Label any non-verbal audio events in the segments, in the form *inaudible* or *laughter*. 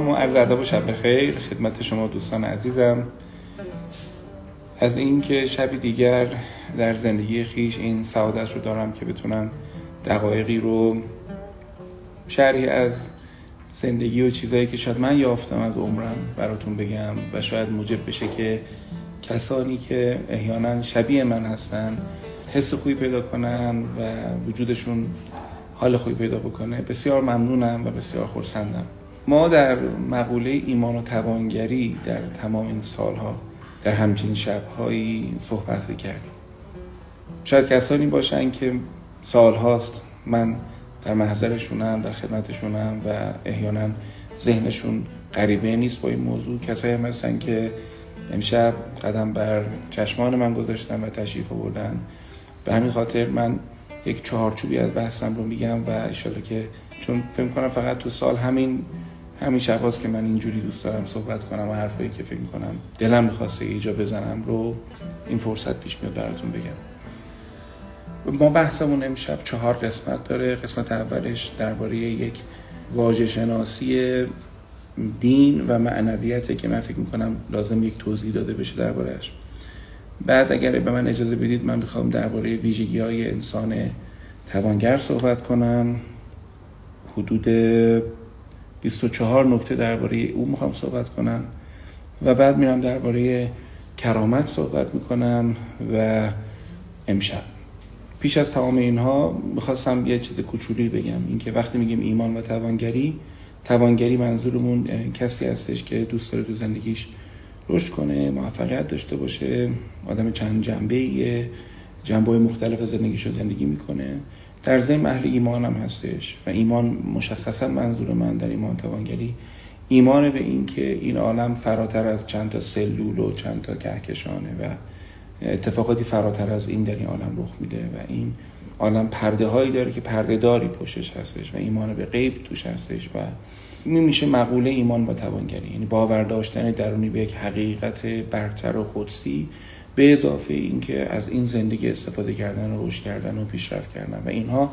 سلام و عرض ادب و شب بخیر. خدمت شما دوستان عزیزم. از اینکه شبی دیگر در زندگی خیش این سعادت رو دارم که بتونم دقایقی رو شرحی از زندگی و چیزایی که شاید من یافتم از عمرم براتون بگم و شاید موجب بشه که کسانی که احیانا شبیه من هستن حس خوبی پیدا کنن و وجودشون حال خوبی پیدا بکنه. بسیار ممنونم و بسیار خورسندم ما در مقوله ایمان و توانگری در تمام این سالها در همچین شبهایی صحبت کردیم شاید کسانی باشن که سالهاست من در محضرشونم در خدمتشونم و احیانا ذهنشون غریبه نیست با این موضوع. کسایی هم هستن که امشب قدم بر چشمان من گذاشتن و تشریف آوردن. به همین خاطر من یک چهارچوبی از بحثم رو میگم و اشاره که چون فکر کنم فقط تو سال همین همین شباست که من اینجوری دوست دارم صحبت کنم و حرفایی که فکر کنم دلم می‌خواسته ایجا بزنم رو این فرصت پیش میاد براتون بگم. ما بحثمون امشب چهار قسمت داره. قسمت اولش درباره یک واژه شناسی دین و معنویته که من فکر می‌کنم لازم یک توضیح داده بشه دربارهش بعد اگر به من اجازه بدید من می‌خوام درباره ویژگی های انسان توانگر صحبت کنم. حدود 24 نکته درباره او می‌خوام صحبت کنم و بعد میرم درباره کرامت صحبت می‌کنم و امشب. پیش از تمام اینها می‌خواستم یه چیز کوچولی بگم اینکه وقتی میگیم ایمان و توانگری توانگری منظورمون کسی هستش که دوست داره تو زندگیش رشد کنه موفقیت داشته باشه آدم چند جنبه جنبه مختلف زندگیش رو زندگی می‌کنه. در ضمن اهل هم هستش و ایمان مشخصا منظور من در ایمان توانگری ایمان به این که این عالم فراتر از چند تا سلول و چند تا کهکشانه و اتفاقاتی فراتر از این در این عالم رخ میده و این عالم پرده هایی داره که پرده داری پشتش هستش و ایمان به غیب توش هستش و این میشه مقوله ایمان با توانگری یعنی باور داشتن درونی به یک حقیقت برتر و قدسی به اضافه اینکه از این زندگی استفاده کردن و رشد کردن و پیشرفت کردن. و اینها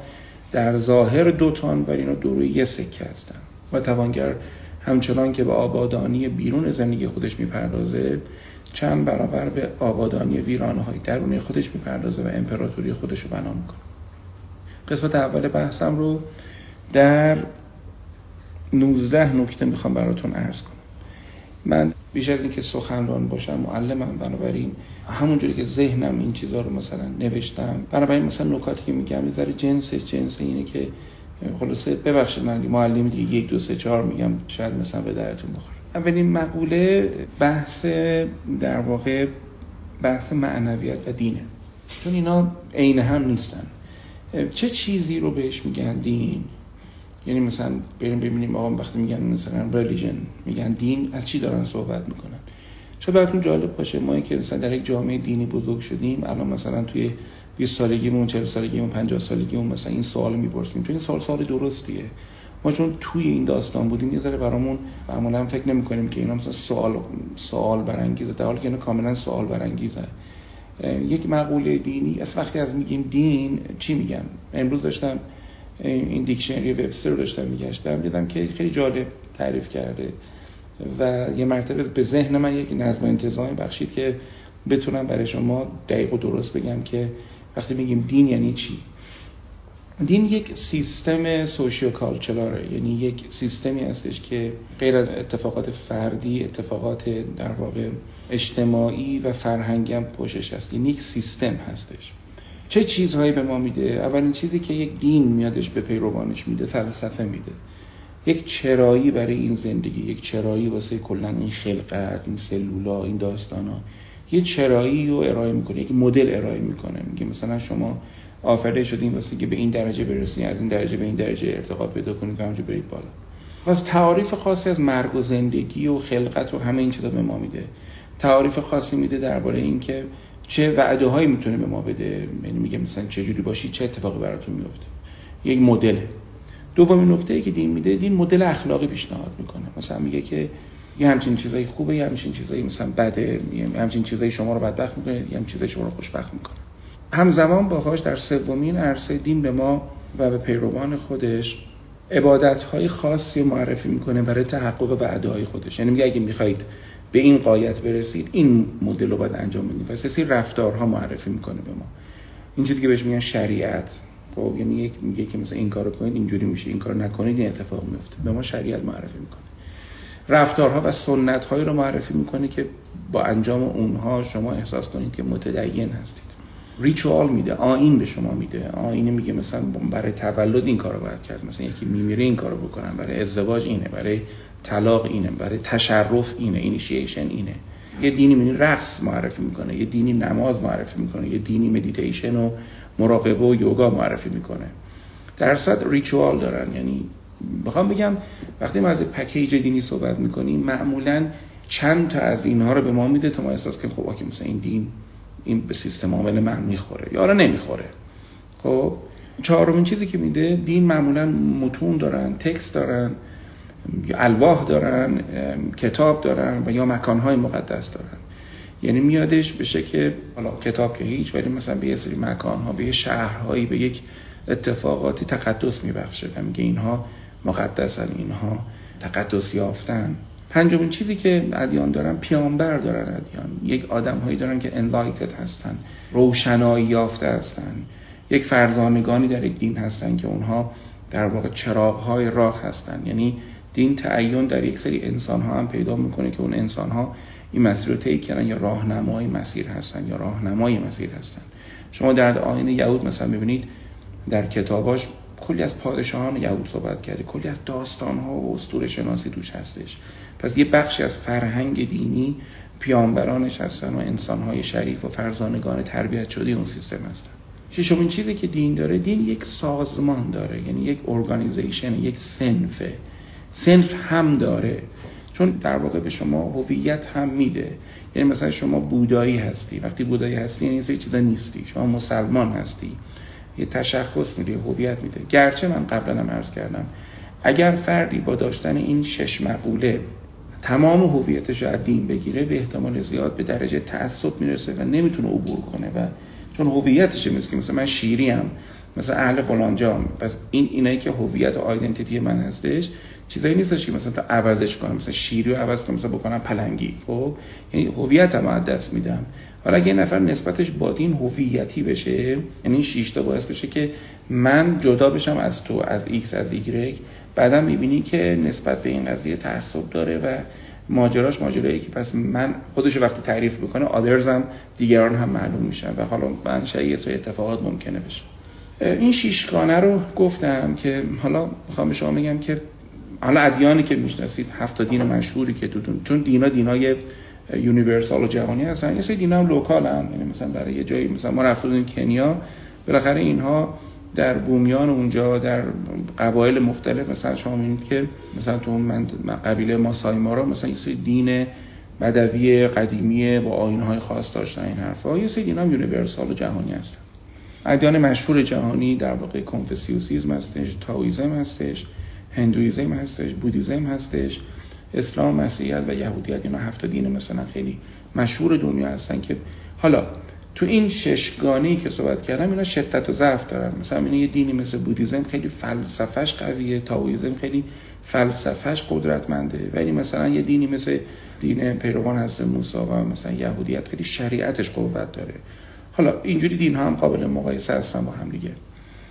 در ظاهر دوتان ولی اینا دو روی یه سکه هستن. و توانگر همچنان که به آبادانی بیرون زندگی خودش می‌پردازه چند برابر به آبادانی ویرانه های درونی خودش می‌پردازه و امپراتوری خودش رو بنا می‌کنه. قسمت اول بحثم رو در 19 نکته می‌خوام براتون عرض کنم. من بیش از اینکه سخنران باشم معلمم بنابراین همونجوری که ذهنم این چیزها رو مثلا نوشتم بنابراین مثلا نکاتی که میگم یه ذره جنس جنس اینه که خلاصه ببخشید من معلمی دیگه یک دو سه چهار میگم شاید مثلا به درتون بخوره. اولین مقوله بحث در واقع بحث معنویت و دینه. چون اینا عین هم نیستن. چه چیزی رو بهش میگن دین؟ یعنی مثلا بریم ببینیم آقا وقتی میگن مثلا ریلیجن میگن دین از چی دارن صحبت می‌کنن؟ چه براتون جالب باشه؟ ما که مثلا در یک جامعه دینی بزرگ شدیم الان مثلا توی 20 سالگیمون 40 سالگیمون 50 سالگیمون مثلا این سوال می‌پرسیم چون این سوال سوال درستیه. ما چون توی این داستان بودیم یه ذره برامون معمولا فکر نمی‌کنیم که اینا مثلا سوال سوال برانگیزه. در حالی که اینا کاملا سوال برانگیزه. یک مقوله دینی از وقتی از میگیم دین چی میگم امروز داشتم این دیکشنری وبستر رو داشتم میگشتم دیدم که خیلی جالب تعریف کرده و یه مرتبه به ذهن من یک نظم انتظامی بخشید که بتونم برای شما دقیق و درست بگم که وقتی میگیم دین یعنی چی؟ دین یک سیستم سوشیو کالچراره یعنی یک سیستمی هستش که غیر از اتفاقات فردی اتفاقات در واقع اجتماعی و فرهنگی هم پوشش هست. یعنی یک سیستم هستش. چه چیزهایی به ما میده؟ اولین چیزی که یک دین میادش به پیروانش میده فلسفه میده. یک چرایی برای این زندگی یک چرایی واسه کلا این خلقت این سلولا این داستانا. یه چرایی رو ارائه می‌کنه یک مدل ارائه می‌کنه. میگه مثلا شما آفرده شدین واسه که به این درجه برسید از این درجه به این درجه ارتقا پیدا کنید و برید بالا. واسه تعاریف خاصی از مرگ و زندگی و خلقت و همه این چیزا به ما میده. تعاریف خاصی میده درباره اینکه چه وعده هایی می‌تونه به ما بده؟ یعنی میگه مثلا چه جوری باشی؟ چه اتفاقی براتون میفته یک مدل. دومین نکته ای که دین میده دین مدل اخلاقی پیشنهاد می‌کنه. مثلا میگه که یه همچین چیزایی خوبه یه همچین چیزایی مثلا بده یه همچین چیزایی شما رو بدبخت می‌کنه یه همچین چیزایی شما رو خوشبخت می‌کنه. همزمان باهاش در سومین عرصه دین به ما و به پیروان خودش عبادت های خاصی معرفی می‌کنه برای تحقق وعده های خودش. یعنی میگه اگه می‌خواید به این قایت برسید این مدل رو باید انجام بدید پس سری رفتارها معرفی می‌کنه به ما. این چیزی که بهش میگن شریعت خب یعنی یک میگه که مثلا این کارو کنید اینجوری میشه این کار نکنید این اتفاق میفته به ما شریعت معرفی می‌کنه. رفتارها و سنت هایی رو معرفی می‌کنه که با انجام اونها شما احساس کنید که متدین هستید. ritual میده آیین به شما میده. آیینه میگه مثلا برای تولد این کارو باید کرد. مثلا یکی میمیره این کارو بکنن برای ازدواج اینه برای طلاق اینه برای تشرف اینه اینیشیشن اینه. یه دینی می‌بینی رقص معرفی می‌کنه یه دینی نماز معرفی می‌کنه یه دینی مدیتیشن و مراقبه و یوگا معرفی می‌کنه. درصد ritual دارن یعنی بخوام بگم وقتی ما از package دینی صحبت می‌کنیم معمولا چند تا از اینها رو به ما میده تا ما احساس کنیم خب مثلا این دین این به سیستم عامل من می‌خوره یا نمی‌خوره. خب چهارمین چیزی که میده دین معمولا متون دارن تکست دارن. الواح دارن کتاب دارن و یا مکانهای مقدس دارن. یعنی میادش به شکل حالا کتاب که هیچ ولی مثلا به یه سری مکانها به یه شهرهایی به یک اتفاقاتی تقدس میبخشه و میگه اینها مقدسن اینها تقدس یافتن. پنجمین چیزی که ادیان دارن پیامبر دارن ادیان. یک آدم هایی دارن که انلایتد هستن روشنایی یافته هستن. یک فرزانگانی در یک دین هستن که اونها در واقع چراغ های راه هستن. یعنی دین تعین در یک سری انسان ها هم پیدا می‌کنه که اون انسان ها این مسیر رو طی کردن یا راهنمای مسیر هستن یا راهنمای مسیر هستن. شما در آینه یهود مثلا می‌بینید در کتاباش کلی از پادشاهان یهود صحبت کرده کلی از داستان ها و اسطوره شناسی توش هستش. پس یه بخشی از فرهنگ دینی پیامبرانش هستن و انسانهای شریف و فرزانگان تربیت شده اون سیستم هستن. ششمین چیزی که دین داره دین یک سازمان داره یعنی یک ارگانیزیشن یک سنفه سنف هم داره چون در واقع به شما هویت هم میده. یعنی مثلا شما بودایی هستی. وقتی بودایی هستی یعنی یه چیزا نیستی. شما مسلمان هستی. یه تشخص میده هویت میده. گرچه من قبلا هم عرض کردم اگر فردی با داشتن این شش مقوله تمام هویتش از دین بگیره به احتمال زیاد به درجه تعصب می‌رسه و نمی‌تونه عبور کنه. و چون هویتش مثل مثلا من شیری هم مثلا اهل فلان جام پس این اینایی که هویت و آیدنتیتی من هستش چیزایی نیستش که مثلا عوضش کنم مثلا شیری رو عوض کنم مثلا بکنم پلنگی. خب؟ یعنی هویتم از دست میدم. حالا اگه نفر نسبتش با دین هویتی بشه یعنی این تا باعث بشه که من جدا بشم از تو از X از Y بعدا می‌بینی که نسبت به این قضیه تعصب داره و ماجراش ماجرایی که پس من خودش وقتی تعریف بکنه others هم دیگران هم معلوم میشن و حالا منشأ یه سری اتفاقات ممکنه بشه. این شیشگانه رو گفتم که حالا می‌خوام به شما بگم که حالا ادیانی که می‌شناسید هفت دین مشهوری که دودون چون دینا دینای universal و جهانی هستن یه سری دینا هم local هم یعنی مثلا برای یه جایی مثلا ما رفته بودیم کنیا بالاخره اینها در بومیان اونجا در قبایل مختلف مثلا شما می‌بینید که مثلا تو من قبیله ما سایمارا مثلا یه سری دین بدوی قدیمی با آینهای خاص داشتن این حرفا. یه سری دین هم یونیورسال و جهانی هستن. ادیان مشهور جهانی در واقع کنفسیوسیزم هستش تاویزم هستش. هندویزم هستش بودیزم هستش اسلام مسیحیت و یهودیت. اینا هفت دین مثلا خیلی مشهور دنیا هستن که حالا تو این ششگانی که صحبت کردم اینا شدت و ضعف دارن. مثلا اینا یه دینی مثل بودیزم خیلی فلسفهش قویه تاویزم خیلی فلسفهش قدرتمنده. ولی مثلا یه دینی مثل دین پیروان هست موسی و مثلا یهودیت خیلی شریعتش قوت داره. حالا اینجوری دین ها هم قابل مقایسه هستن با هم دیگه.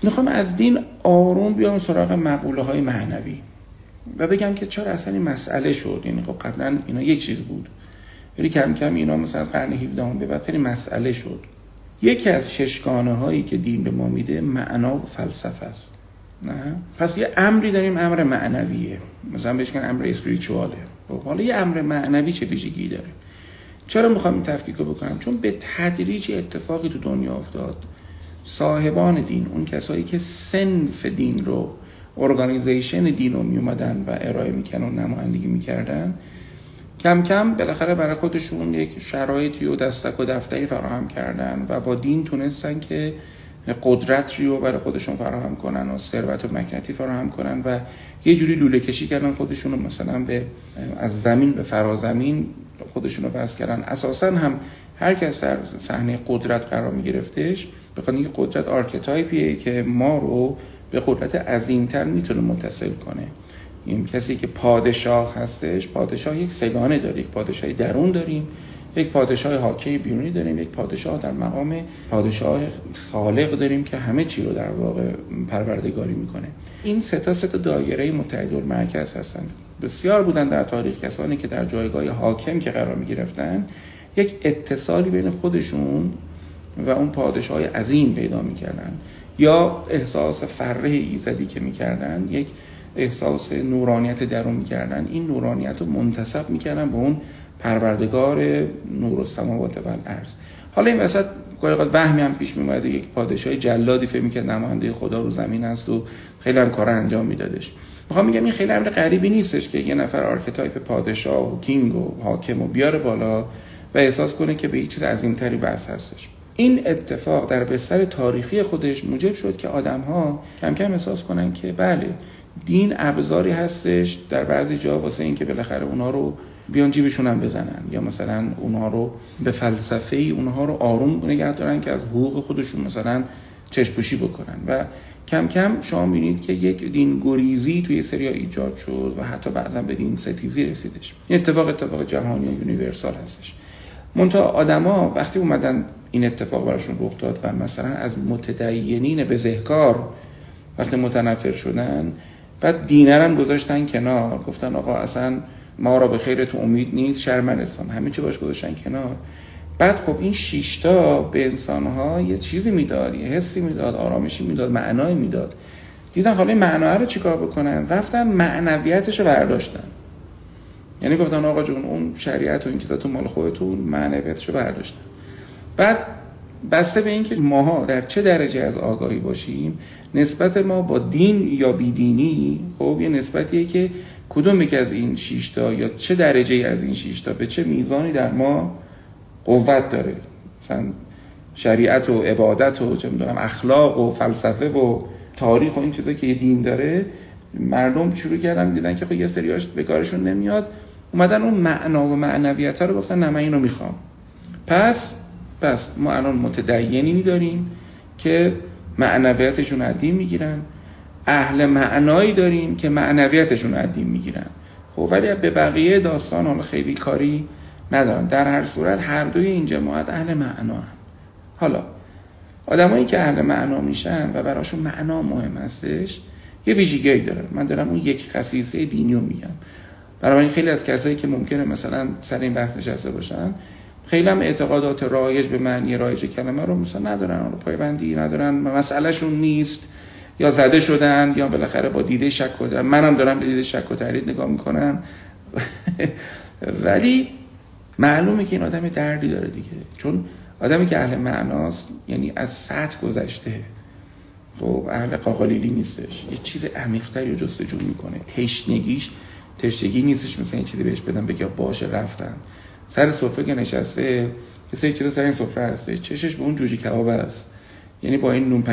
می‌خوام از دین آروم بیام سراغ مقوله های معنوی و بگم که چرا اصلا این مسئله شد. یعنی خب قبلا اینا یک چیز بود. ولی کم کم اینا مثلا قرن 17 هم به بعد مسئله شد. یکی از ششگانه هایی که دین به ما میده معنا و فلسفه است. نه؟ پس یه امری داریم امر معنویه. مثلا بهش امر اسپریچواله خب حالا یه امر معنوی چه ویژگی داره؟ چرا می‌خوام این تفکیک بکنم؟ چون به تدریج اتفاقی تو دنیا افتاد. صاحبان دین اون کسایی که سنف دین رو ارگانیزیشن دین رو میومدن و ارائه می‌کنن و نمایندگی می‌کردن کم کم بالاخره برای خودشون یک شرایطی و دستک و دفتری فراهم کردن و با دین تونستن که قدرت رو برای خودشون فراهم کنن و ثروت و مکنتی فراهم کنن و یه جوری لوله کشی کردن خودشون رو مثلا به از زمین به فرازمین خودشون رو بس کردن. اساسا هم هر کس در صحنه قدرت قرار می گرفتش بخاطر اینکه قدرت آرکتایپیه که ما رو به قدرت عظیمتر می‌تونه متصل کنه. این کسی که پادشاه هستش پادشاه یک سگانه داره یک پادشاهی درون داریم یک پادشاه حاکی بیرونی داریم یک پادشاه در مقام پادشاه خالق داریم که همه چی رو در واقع پروردگاری می‌کنه. این سه تا سه تا دایره متحد مرکز هستن. بسیار بودن در تاریخ کسانی که در جایگاه حاکم که قرار می‌گرفتن یک اتصالی بین خودشون و اون پادشاه عظیم پیدا می‌کردن. یا احساس فره ایزدی که می‌کردن یک احساس نورانیت درون می‌کردن. این نورانیت رو منتسب می‌کردن به اون پروردگار نور و سماوات والارض حالا این وسط گاهی وهمی هم پیش میومد یک پادشاه جلادی فکر می‌کرد نماینده خدا رو زمین است و خیلی هم کار انجام میدادش. می‌خوام میگم این خیلی امر غریبی نیستش که یه نفر archetype پادشاه و king و حاکم و بیاره بالا و احساس کنه که به یک چیز عظیمتری وصل هستش. این اتفاق در بستر تاریخی خودش موجب شد که آدم ها کم کم احساس کنن که بله دین ابزاری هستش در بعضی جا واسه اینکه بالاخره اونها رو بیان جیبشون هم بزنن. یا مثلا اونها رو به فلسفه ای اونها رو آروم نگه دارن که از حقوق خودشون مثلا چشپوشی بکنن. و کم کم شما می‌بینید که یک دین گریزی توی سریا ایجاد شد و حتی بعضا به دین ستیزی رسیدش. این اتفاق اتفاق جهانی و universal هستش. منتها آدما وقتی اومدن این اتفاق براشون رخ داد و مثلا از متدینین بزهکار وقتی متنفر شدن بعد دینرم گذاشتن کنار گفتن آقا اصلا ما را به خیر تو امید نیست شرمنستان همه چی باش گذاشتن کنار. بعد خب این شیشتا به انسانها یه چیزی می‌داد یه حسی می‌داد آرامشی می‌داد معنایی می‌داد. دیدن حالا این معناه رو چیکار بکنن؟ رفتن معنویتش رو برداشتن. یعنی گفتن آقا جون اون شریعت و این تو مال خودتون معنویتش رو برداشتن. بعد بسته به اینکه ماها در چه درجه از آگاهی باشیم نسبت ما با دین یا بیدینی خب یه نسبتیه که کدوم یکی از این شیشتا یا چه درجه از این شیشتا به چه میزانی در ما قوت داره. مثلا شریعت و عبادت و چه می‌دونم اخلاق و فلسفه و تاریخ و این چیزا که یه دین داره مردم شروع کردن دیدن که خب یه سریاش به کارشون نمیاد. اومدن اون معنا و معنویت رو گفتن نه من اینو می‌خوام. پس پس ما الان متدینی داریم که معنویتشون عدیم می‌گیرن. اهل معنایی داریم که معنویتشون عدیم می‌گیرن. خب ولی به بقیه داستان حالا خیلی کاری ندارن. در هر صورت هر دوی این جماعت اهل معنا هم. حالا آدمایی که اهل معنا میشن و براشون معنا مهم هستش یه ویژگی داره من دارم اون یک خصیصه دینی رو میگم. برای خیلی از کسایی که ممکنه مثلا سر این بحث نشسته باشن خیلی هم اعتقادات رایج به معنی رایج کلمه رو مثلا ندارن رو پایبندی ندارن مسئلهشون نیست یا زده شدن یا بالاخره با دیده شک و منم دارم به دیده شک و تردید نگاه می‌کنم *laughs* ولی معلومه که این آدم دردی داره دیگه. چون آدمی که اهل معناست یعنی از سطح گذشته خب اهل قاقالیلی نیستش. یه چیز عمیق‌تری رو جستجو می‌کنه. تشنگیش تشنگی نیستش مثلا یه چیزی بهش بدم بگه باشه رفتم سر سفره که نشسته کسی چیز سر این سفره هسته چشش به اون جوجی کباب است. یعنی با این نون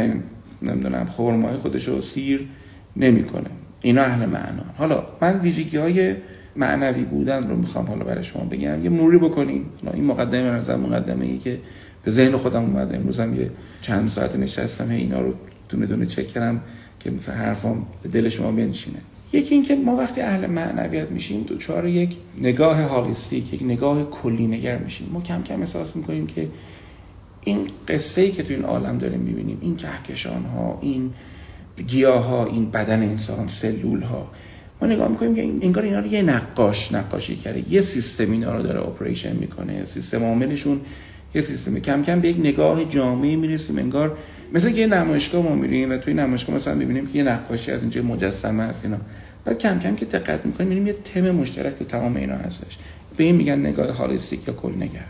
نمی‌دونم خرمای خودش رو سیر نمی‌کنه. اینا اهل معنا. حالا من ویژگی های معنوی بودن رو می‌خوام حالا برای شما بگم. یه موری بکنیم این مقدمه نظر مقدمه ای که به ذهن خودم اومده. امروز هم یه چند ساعت نشستم. اینا رو دونه دونه چک کردم که مثل حرفام به دل شما بنشینه. یکی اینکه ما وقتی اهل معنویت میشیم دوچار یک نگاه هالیستیک یک نگاه کلی نگر میشیم. ما کم کم احساس می‌کنیم که این قصه ای که تو این عالم داریم می‌بینیم این کهکشان ها این گیاه ها این بدن انسان سلول ها ما نگاه می‌کنیم که انگار اینا رو یه نقاش نقاشی کرده. یه سیستم اینا رو داره اپریشن می‌کنه. سیستم عاملشون یه سیستم کم کم به یک نگاه جامعه می‌رسیم انگار مثل یه نمایشگاه ما میریم و توی نمایشگاه مثلا می‌بینیم که یه نقاشی از اینجا مجسمه هست اینا. بعد کم کم که دقت می‌کنیم می‌بینیم یه تم مشترک تو تمام اینا هستش. به این میگن نگاه هالیستیک یا کل نگر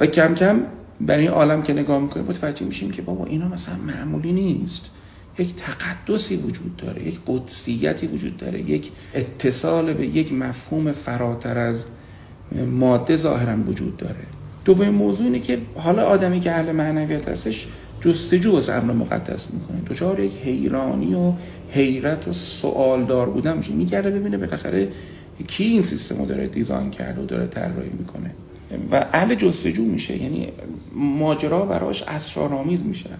و کم کم برای این عالم که نگاه می‌کنیم متوجه میشیم که بابا اینا مثلا معمولی نیست. یک تقدسی وجود داره یک قدسیتی وجود داره یک اتصال به یک مفهوم فراتر از ماده ظاهرا وجود داره. دومین موضوع اینه که حالا آدمی که اهل معنویت هستش جستجو از امر مقدس می‌کنه. دوچار یک حیرانی و حیرت و سوالدار بودن میشه. میگرده ببینه بالاخره کی این سیستم رو داره دیزاین کرده و داره طراحی می‌کنه. و اهل جستجو میشه. یعنی ماجرا براش اسرارآمیز میشه.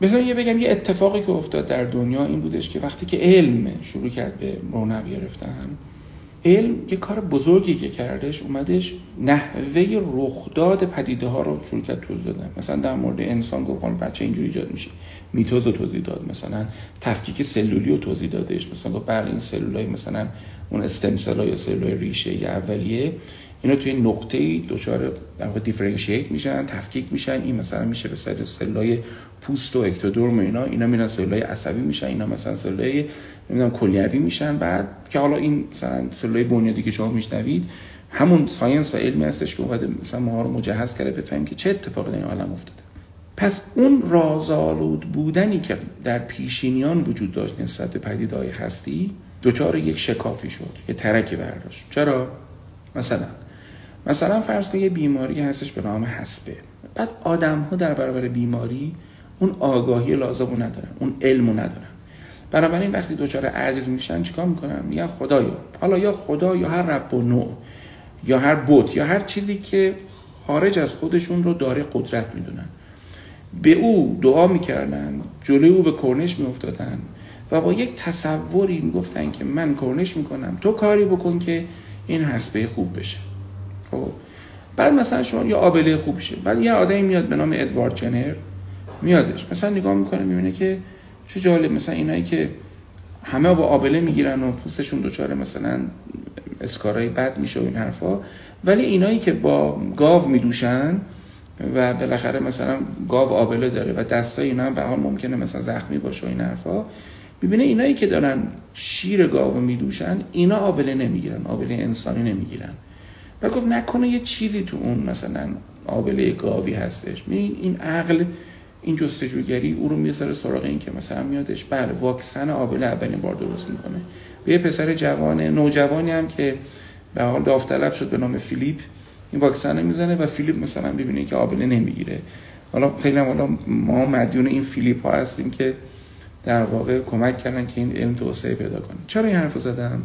مثلا یه بگم یه اتفاقی که افتاد در دنیا این بودش که وقتی که علم شروع کرد به رونق گرفتن علم یه کار بزرگی که کردش اومدش نحوه رخداد پدیده ها رو شروع کرد توضیح دادن. مثلا در مورد انسان گفت بچه اینجوری ایجاد میشه. میتوز رو توضیح داد مثلا تفکیک سلولی رو توضیح دادش. مثلا گفت بله این سلولای مثلا اون استم یا سلولای ریشه یا اولیه. اینا توی نقطه دچار در واقع differentiate میشن تفکیک میشن. این مثلا میشه به صورت سلولای پوست و اکتودرم و اینا. اینا میرن سلولای عصبی میشن. اینا مثلا سلولای نمی‌دونم کلیوی میشن. بعد که حالا این مثلا سلولای بنیادی که شما میشنوید همون science و علمی هستش که اومده مثلا ما رو مجهز کرده بفهمیم که چه اتفاقی در عالم افتاده. پس اون رازآلود بودنی که در پیشینیان وجود داشت نسبت به پدیدهای هستی دچار یک شکافی شد یه ترکی برداشت. چرا؟ مثلا. مثلا فرض کنید یه بیماری هستش به نام حسبه. بعد آدم ها در برابر بیماری اون آگاهی لازم رو ندارن اون علم رو ندارن. بنابراین وقتی دچار عجز میشن چیکار می‌کنن؟ میگن خدایا. حالا یا خدا یا هر رب و نوع یا هر بوت یا هر چیزی که خارج از خودشون رو داره قدرت می‌دونن. به او دعا می‌کردن جلوی او به کرنش میافتادن و با یک تصوری می‌گفتن که من کرنش می‌کنم تو کاری بکن که این حسبه خوب بشه. خب بعد مثلا شما یه آبله خوب شه. بعد یه آدمی میاد به نام ادوارد جنر میادش. مثلا نگاه می‌کنه می‌بینه که چه جالب مثلا اینایی که همه با آبله می‌گیرن و پوستشون دوچاره مثلا اسکارای بد میشه و این حرفا ولی اینایی که با گاو میدوشن و بالاخره مثلا گاو آبله داره و دستای اینا هم به حال ممکنه مثلا زخمی باشه و این حرفا می‌بینه اینایی که دارن شیر گاو میدوشن اینا آبله نمی‌گیرن آبله انسانی نمی‌گیرن. و گفت نکنه یه چیزی تو اون مثلا آبله گاوی هستش. این عقل این جستجوگری او رو می‌ذاره سراغ این که مثلا میادش بله واکسن آبله اولین بار درست می‌کنه. به یه پسر جوان نوجوانی هم که به حال داوطلب شد به نام فیلیپ این واکسن می‌زنه و فیلیپ مثلا ببینه که آبله نمی‌گیره. حالا خیلی حالا ما مدیون این فیلیپ ها هستیم که در واقع کمک کردن که این علم توسعه پیدا کنه. چرا این حرف زدم؟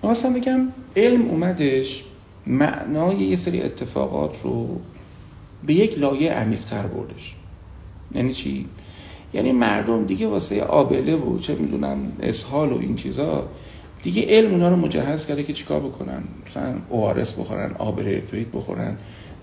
خواستم بگم علم اومدش معنای یه سری اتفاقات رو به یک لایه عمیق‌تر بردش. یعنی چی؟ یعنی مردم دیگه واسه آبله و چه می‌دونم اسهال و این چیزا دیگه علم اونا رو مجهز کرده که چیکار بکنن؟ مثلا اوارس بخورن آب الکتریک بخورن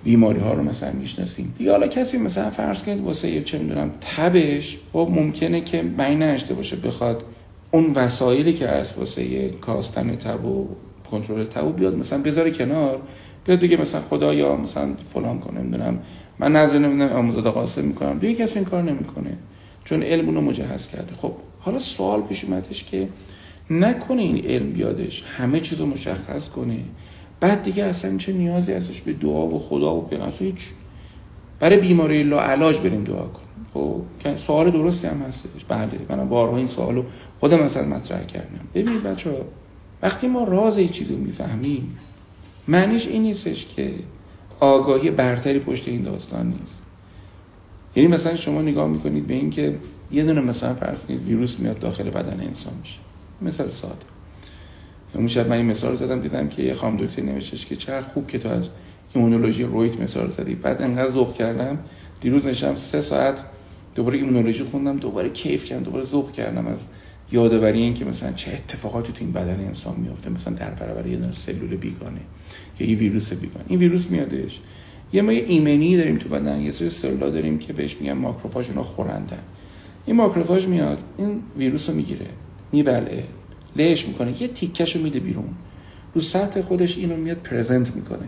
بیماری ها رو مثلا می‌شناسیم. دیگه حالا کسی مثلا فرض کنید واسه چه می‌دونم تبش خب ممکنه که معنی نشته باشه بخواد اون وسایلی که از واسه کاستن تب و کنترل تبو بیاد مثلا بذاره کنار بیاد بگه مثلا خدایا مثلا فلان کنه نمی‌دونم من نظر نمی‌دونم امامزاده قاسم می‌کنم. دیگه کسی این کار نمی‌کنه. چون علم اونو مجهز کرده. خب حالا سوال پیش اومدش که نکنه این علم بیادش. همه چیزو مشخص کنه. بعد دیگه اصلا چه نیازی ازش به دعا و خدا و پیغمبر؟ هیچ. برای بیماری لا علاج بریم دعا کنیم. خب سوال درستی هم هستش. بله من بارها این سوالو خودم مثلا مطرح کردم. ببینید بچه وقتی ما راز چیزی رو می‌فهمیم معنیش این نیستش که آگاهی برتری پشت این داستان نیست. یعنی مثلا شما نگاه می‌کنید به این که یه دونه مثلا فرض کنید ویروس میاد داخل بدن انسان میشه. مثال ساده. اون شب من این مثال رو زدم دیدم که یه خام دکتر نوشتش که چقدر خوب که تو از ایمونولوژی رویت مثال زدی. بعد انقدر ذوق کردم. دیروز نشم سه ساعت دوباره ایمونولوژی خوندم دوباره کیف کردم دوباره ذوق کردم از یادآوری این که مثلا چه اتفاقاتی تو این بدن انسان میفته مثلا در برابر یه سلول بیگانه. یا یه ویروس بیگانه این ویروس میادش. یه ما یه ایمنی داریم تو بدن یه سری سلولا داریم که بهش میگن ماکروفاژ اونا خورندن این ماکروفاژ میاد این ویروس رو می‌گیره میبلعه لهش می‌کنه یه تیکش رو میده بیرون. رو سطح خودش اینو میاد present می‌کنه.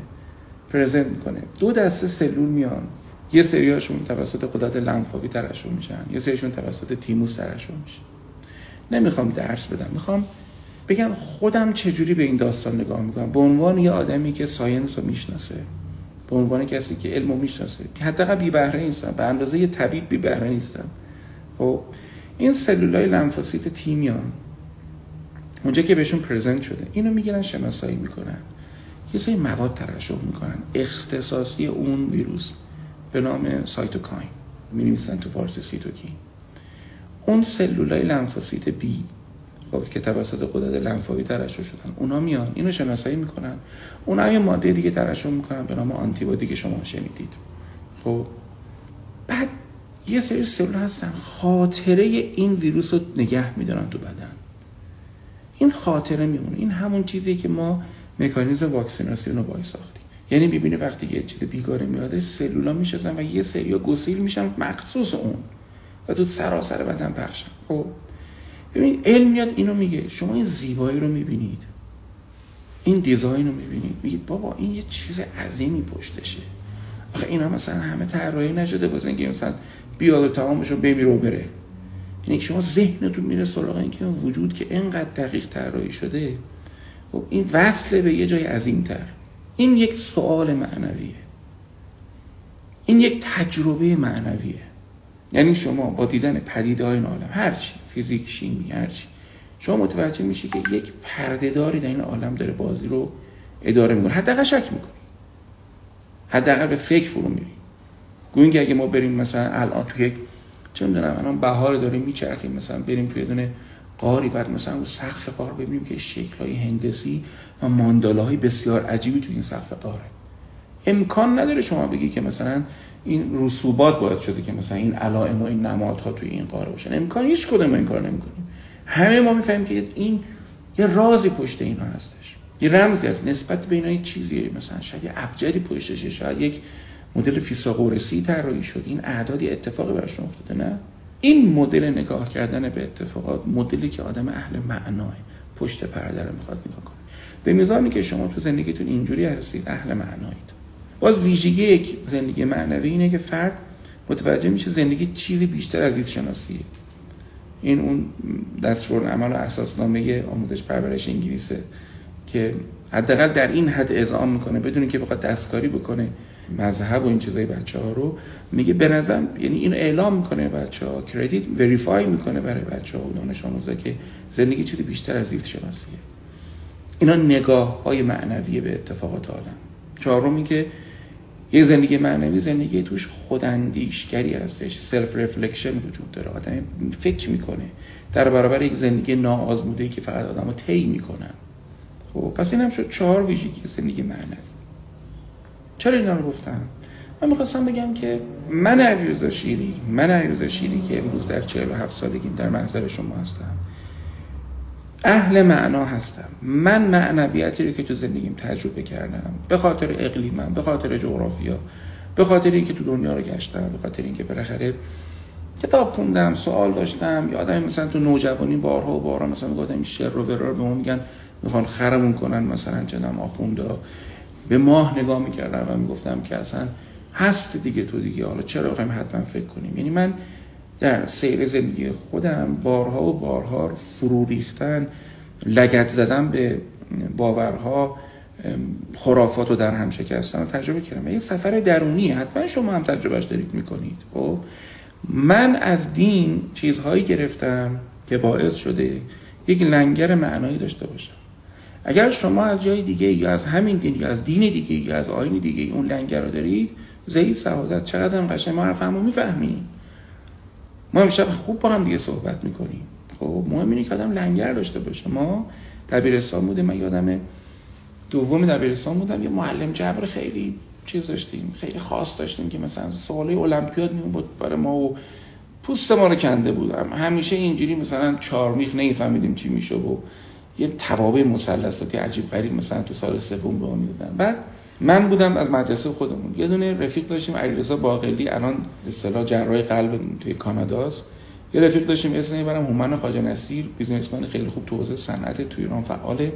present می‌کنه. دو دسته سلول میان. یه سریاشون توسط غدد لنفاوی ترشح میشن. یه سریشون توسط تیموس ترشح میشن نمی‌خوام درس بدم. می‌خوام بگم خودم چجوری به این داستان نگاه می‌کنم؟ به عنوان یه آدمی که science رو می‌شناسه به عنوان کسی که علم رو می‌شناسه حداقل بی بهره نیستم به اندازه یه طبیب بی بهره نیستم. خب این سلولای لنفوسیت تی میان اونجا که بهشون present شده اینو می‌گیرن شناسایی می‌کنن. یه سری مواد ترشح می‌کنن. اختصاصی اون ویروس به نام سایتوکاین می تو فارسی سیتوکین اون سلولای لنفوسیت بی خب که توسط غدد لنفاوی ترشح شدن. اونا میان اینو شناسایی می‌کنن. اونا یه ماده دیگه ترشح می‌کنن به نام آنتیبادی که شما شنیدید. خب؟ بعد یه سری سلول هستن. خاطره این ویروس رو نگه میدارن تو بدن. این خاطره میمونه. این همون چیزی که ما مکانیزم واکسیناسیون رو باید ساختیم. یعنی ببینه وقتی یه چیز بیگاره میاده سلولا میشن و یه سریا گسیل میشن مخصوص اون. و تو سراسر بدن پخشن خب؟ ببین علم میاد اینو میگه. شما این زیبایی رو می‌بینید. این دیزاین رو می‌بینید. میگید بابا این یه چیز عظیمی پشتشه. آخه اینا مثلا همه طراحی نشده واسه اینکه مثلا بیاد و تمامش رو بمیره و بره. یعنی شما ذهنتون میره سراغ اینکه وجود که اینقدر دقیق طراحی شده خب این وصله به یه جای عظیمتر. این یک سوال معنویه. این یک تجربه معنویه. یعنی شما با دیدن پدیده های این عالم هرچی فیزیک شیمی هرچی شما متوجه میشه که یک پردهداری در این عالم داره بازی رو اداره می‌کنه. حداقل شک می‌کنی. حداقل به فکر فرو میری گوین که اگه ما بریم مثلا الان تو یک چه می‌دونم الان بهار داریم میچرخیم مثلا بریم توی دونه قاری بعد مثلا اون سقف قار ببینیم که شکل‌های هندسی و ماندالاهای بسیار عجیبی توی این سقف قاره. امکان نداره شما بگی که مثلا این رسوبات باید شده که مثلا این علائم و این نمادها توی این قاره باشن. امکان هیچ کدوم این کار نمی‌کنیم. همه ما می‌فهمیم که این یه رازی پشت اینا هستش. یه رمزی از نسبت به اینا چیزیه مثلا شاید یه ابجدی پشتشه. شاید یک مدل فیثاغورسی طراحی شد. این اعدادی اتفاقی براشون افتاده نه؟ این مدل نگاه کردن به اتفاقات مدلی که آدم اهل معناه پشت پرده رو می‌خواد نگاه کنه. به میزانی که شما تو زندگیتون اینجوری هستید اهل معنایید. باز ویژگی یک زندگی معنوی اینه که فرد متوجه میشه زندگی چیزی بیشتر از شناسیه این اون دستور عمل و اساسنامه آموزش پرورش انگلیسه که حداقل در این حد اذعان می‌کنه بدون که بخواد دستکاری بکنه مذهب و این چیزای بچه ها رو. میگه به یعنی این اعلام می‌کنه بچه ها کردیت وریفای می‌کنه برای بچه ها و دانش آموزا که زندگی چیزی بیشتر از زیست شناسیه اینا نگاه های معنوی به اتفاقات عالم. چهارمی که یه زندگی معنوی زندگی توش خوداندیشگری هستش self reflection وجود داره. آدم فکر می‌کنه. در برابر یک زندگی ناآزموده که فقط آدم رو طی می‌کنن. خب پس این هم شد چهار ویژگی زندگی معنوی چرا اینا رو گفتم؟ من می‌خواستم بگم که من علیرضا شیری من علیرضا شیری که امروز در 47 سالگیم در محضر شما هستم. اهل معنا هستم. من معنویتی رو که تو زندگیم تجربه کردم. به خاطر اقلیمم به خاطر جغرافیا به خاطر اینکه تو دنیا رو گشتم به خاطر اینکه بالاخره کتاب خوندم سوال داشتم یادم مثلا تو نوجوانی بارها و بارها مثلا گفتم شعر رو به ما میگن می‌خوان خرمون کنن مثلا جنم آخوندا. به ماه نگاه می‌کردم و می‌گفتم که اصلا هست دیگه تو دیگه. حالا چرا بخوایم حتما فکر کنیم؟ یعنی من در سیر زندگی خودم بارها و بارها فرو ریختن لگت زدن به باورها خرافات رو در هم شکستن تجربه کردم. یه سفر درونی حتما شما هم تجربهش دارید می‌کنید. خب من از دین چیزهایی گرفتم که باعث شده یک لنگر معنایی داشته باشم. اگر شما از جای دیگه یا از همین دین یا از دین دیگه یا از آین دیگه اون لنگر رو دارید زهی سعادت. چقدر قشنگ؟ ما حرفمو می‌فهمیم. ما امشب خوب با هم دیگه صحبت می‌کنیم. خب مهم اینه که آدم لنگر داشته باشه. ما دبیرستان بودیم. من یادمه دوم دبیرستان بودم. یه معلم جبر خیلی چیز داشتیم. خیلی خاص داشتیم که مثلا سوالی المپیاد میون برای ما و پوست ما رو کنده بودم. همیشه اینجوری مثلا چارمیخ نمیفهمیدیم چی میشه و یه توابع مثلثاتی عجیب غریب مثلا تو سال سوم به می‌دادن. بعد من بودم از مدرسه خودمون. یه دونه رفیق داشتیم علیرضا باقلی الان به اصطلاح جراح قلب توی کاناداست. یه رفیق داشتیم اسم برم هومن خواجه نصیر. بیزنسمن خیلی خوب تو حوزه صنعت توی ایران فعاله.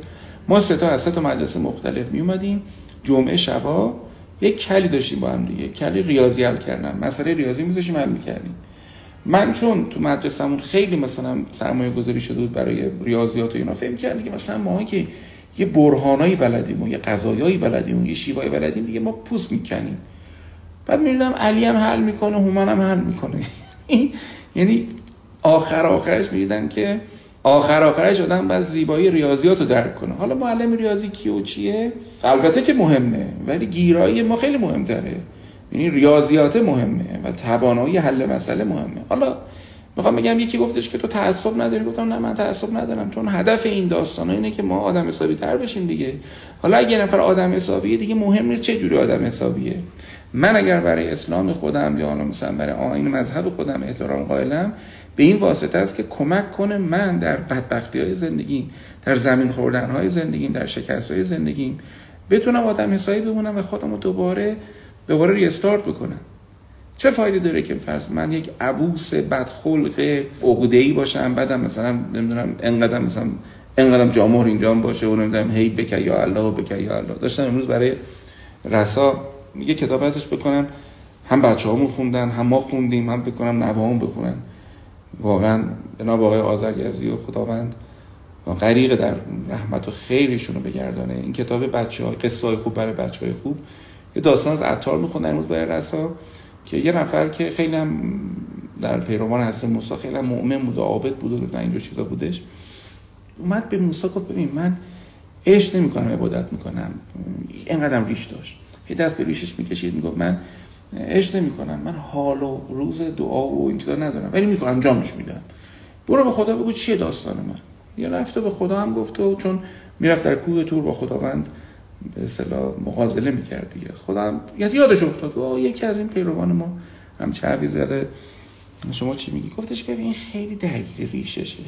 ما سه از سه تا مدرسه مختلف می اومدیم جمعه شبا یک کلی داشتیم با هم دیگه. کلی ریاضی حل کردن. مسئله ریاضی میذاشیم حل می‌کردیم. من چون تو مدرسه‌مون خیلی مثلا سرمایه گذاری شده بود برای ریاضیات و اینا فهم کردم که مثلا ما که یه برهانایی بلدیم و یه قضایایی بلدیم و یه شیوای بلدیم دیگه ما پوست می‌کنیم. بعد می‌بینم علی هم حل می‌کنه هومن هم حل می‌کنه. یعنی آخر آخرش می‌دیدن که آخر آخرش آدم بعد زیبایی ریاضیات رو درک کنه. حالا معلم ریاضی کیو چیه؟ البته که مهمه ولی گیرایی ما خیلی مهمتره. یعنی ریاضیات مهمه و توانایی حل مسئله مهمه. حالا می‌خوام بگم یکی گفتش که تو تعصب نداری. گفتم نه من تعصب ندارم چون هدف این داستان اینه که ما آدم حسابی تر بشیم دیگه. حالا اگه نفر آدم حسابیه دیگه مهم نیست چه جوری آدم حسابیه. من اگر برای اسلام خودم یا حالا مثلا برای آین مذهب خودم احترام قائلم به این واسطه است که کمک کنه من در بدبختی های زندگیم در زمین خوردن های زندگیم در شکست های زندگیم بتونم آدم حسابی بمونم و خودم رو دوباره دوباره ریستارت بکنم. چه فایده داره که فرض من یک عبوس بدخلق عقده‌ای باشم بعدم مثلا نمی‌دونم انقدر مثلا انقدرم جامور اینجا باشه و نمی‌دونم هی بکه یا الله و بکه یا الله. داشتم امروز برای رسا یه کتاب ازش بکنم. هم بچه هامون خوندن هم ما خوندیم هم بکنم نوامون بخونن. واقعا جناب آقای آذرگزی و خداوند غریق در رحمت و خیرشون رو بگردانه. این کتاب بچه های قصه های خوب برای بچه های خوب. یه داستان از عطار میخوندن امروز برای رسا. که یه نفر که خیلی هم در پیروان حضرت موسی خیلی هم مؤمن بود و عابد بود و اینجور چیزا بودش. اومد به موسی گفت ببین من عشق نمی‌کنم عبادت می‌کنم. اینقدر ریش داشت. هی دست به ریشش می‌کشید می‌گفت من عشق نمی‌کنم من حال و روز دعا و این ندارم ولی می‌کنم انجامش میدم. برو به خدا بگو چیه داستان من یا رفته به خدا هم گفته و چون می‌رفت در کوه تور با خداوند به اصطلاح مغازله می‌کرد دیگه. خودم یادش افتاد. و یکی از این پیروان ما هم چه زده؟ شما چی میگی؟ گفتش که این خیلی درگیر ریششه.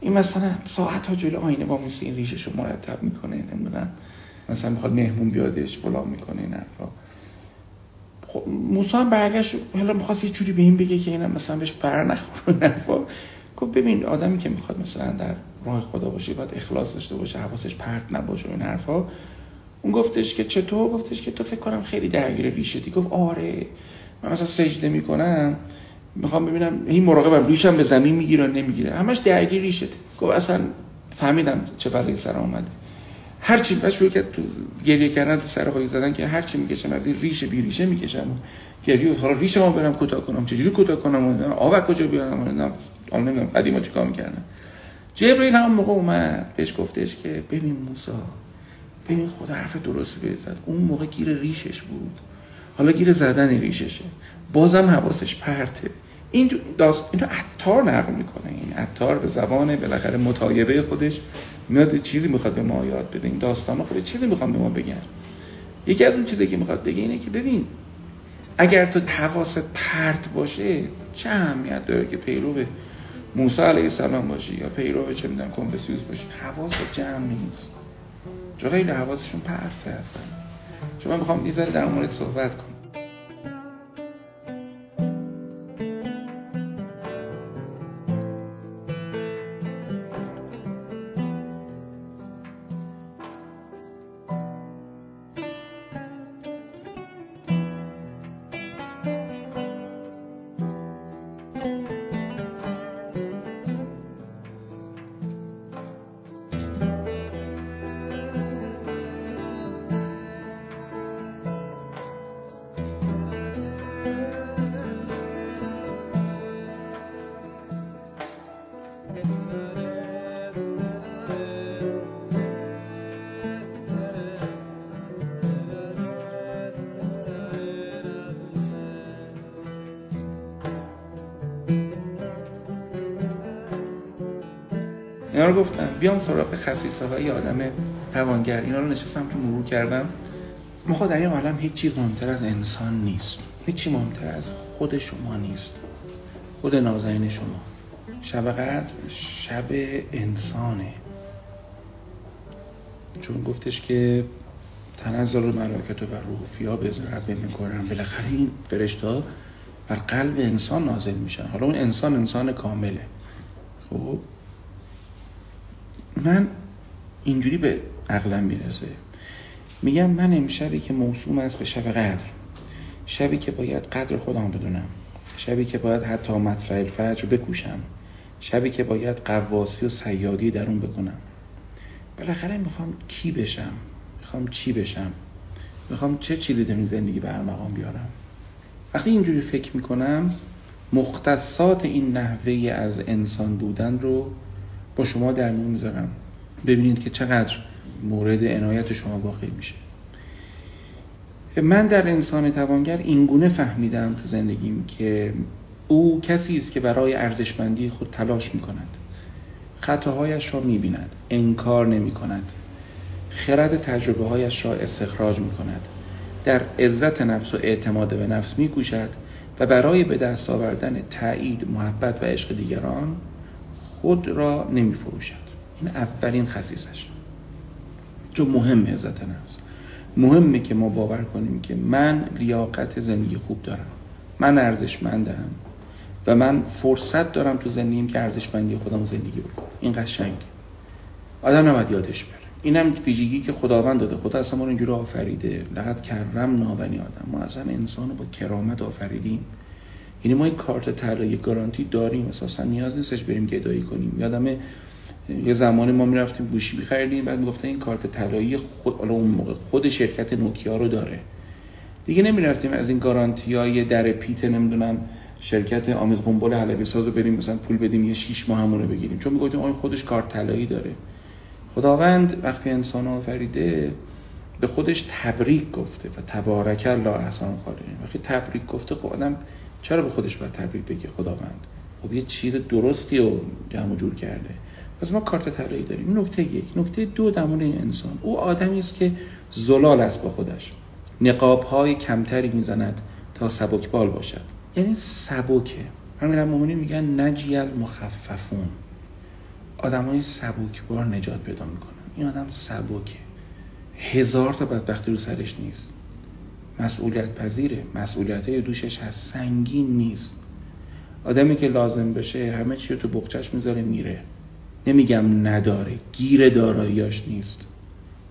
این مثلا ساعت ها جلو آینه با مثل این ریشش رو مرتب می‌کنه نمی‌دونم. مثلا می‌خواد مهمون بیادش فلان می‌کنه این حرفا. خب موسی هم برگشت حالا می‌خواست یه جوری به این بگه که اینم مثلا بهش پر نخوره حرفا. گفت ببین آدمی که می‌خواد مثلا در راه خدا باشه باید اخلاص داشته باشه حواسش پرت نباشه این حرفا اون گفتش که چطور گفتش که تو فکر کنم خیلی درگیر ریشتی. گفت آره. من مثلا سجده می‌کنم می‌خوام ببینم این مراقبم ریشم به زمین می‌گیره نمی‌گیره. همش درگیر ریشت گفت اصلا فهمیدم چه برای سر اومده. هر چی شروع کرد تو گریه کردن تو سر پای زدن که هر چی می‌کشم از این ریش بی ریشه می‌کشم. گریه حالا ریش ما برم کوتاه کنم. چجوری کوتاه کنم؟ آب کجا بیارم؟ نمی‌دونم. نمی‌دونم. قدیما چیکار می‌کردن؟ جبرئیل هم موقع اومد بهش گفتش که ببین موسی ببین خدا حرف درستی بزد اون موقع گیر ریشش بود. حالا گیر زدن ریششه. بازم حواسش پرته. این داست اینو عطار نقل می‌کنه. این عطار به زبان بالاخره متایبه خودش میاد چیزی می‌خواد به ما یاد بده. این داستان خود چیزی می‌خوام به ما بگن یکی از اون چیزی که می‌خواد بگه اینه که ببین اگر تو حواست پرت باشه چه اهمیت داره که پیرو موسی علیه السلام باشی یا پیرو چه می‌دونم کنفوسیوس باشی؟ حواس جمع نیست. چون خیلی حواسشون پرته هستن چون من می‌خوام یه در مورد صحبت کنم. سراغ خصیصه های آدم توانگر. اینا رو نشستم تو مرور کردم. ما در این عالم هیچ چیز مهمتر از انسان نیست. هیچی مهمتر از خود شما نیست. خود نازنین شما. شب قدر شب انسانه. چون گفتش که تنزل ملائکت و روح به رب می‌کنن بالاخره این فرشتا بر قلب انسان نازل میشن. حالا اون انسان انسان کامله. خب؟ من اینجوری به عقلم می‌رسه. میگم من امشبی که موسوم است به شب قدر شبی که باید قدر خودم بدونم شبی که باید حتی مطلع الفجر بکوشم شبی که باید قواسی و سیادی در اون بکنم. بالاخره می‌خوام کی بشم؟ می‌خوام چی بشم؟ می‌خوام چه چیزی در زندگی به مقام بیارم؟ وقتی اینجوری فکر می‌کنم مختصات این نحوه از انسان بودن رو شما در میون می‌ذارم. ببینید که چقدر مورد عنایت شما واقع میشه. من در انسان توانگر اینگونه فهمیدم تو زندگیم که او کسی است که برای ارزشمندی خود تلاش می‌کند. خطاهایش را می‌بیند. انکار نمی کند خرد تجربه هایش را استخراج می کند در عزت نفس و اعتماد به نفس میکوشد و برای به دست آوردن تایید محبت و عشق دیگران خود را نمیفروشد. این اولین خصیصش. چون مهم عزت نفس. مهمه که ما باور کنیم که من لیاقت زندگی خوب دارم. من ارزشمندم. و من فرصت دارم تو زندگیم که ارزشمندی خودم زندگی بکنم. این قشنگ آدم نباید یادش بره. اینم ویژگی که خداوند داده. خدا اصلا ما رو اینجوری آفریده. لقد کرم نابنی آدم. ما اصلا انسان رو با کرامت آفریدیم. یعنی ما این کارت طلایی گارانتی داریم اساسا نیاز نیستش بریم گدایی کنیم. یادم یه زمانی ما می‌رفتیم گوشی میخریدیم بعد می‌گفتن این کارت طلایی خود اون موقع خود شرکت نوکیا رو داره. دیگه نمی‌رفتیم از این گارانتی های در پیت نمی‌دونم شرکت آمیز قنبل حلبی ساز رو بریم مثلا پول بدیم یه 6 ماه همونه بگیریم. چون می‌گفتیم آن خودش کارت طلایی داره. خداوند وقتی انسان آفریده به خودش تبریک گفته و تبارک الله احسان خالقین وقتی تبریک گفته خب آدم چرا به خودش باید تبریک بگه خداوند؟ خب یه چیز درستی رو جمع جور کرده. پس ما کارت طلایی داریم. نکته یک. نکته دو دمون این انسان. او آدمی است که زلال است با خودش. نقاب های کمتری می‌زند تا سبکبال باشد. یعنی سبکه. همین میگن نجیل مخففون آدم های سبکبار نجات پیدا می‌کنن. این آدم سبکه. هزار تا بدبختی رو سرش نیست. مسئولیت پذیره مسئولیت های دوشش هست. سنگین نیست. آدمی که لازم بشه همه چی رو تو بخچش می‌ذاره میره. نمیگم نداره. گیر داراییاش نیست.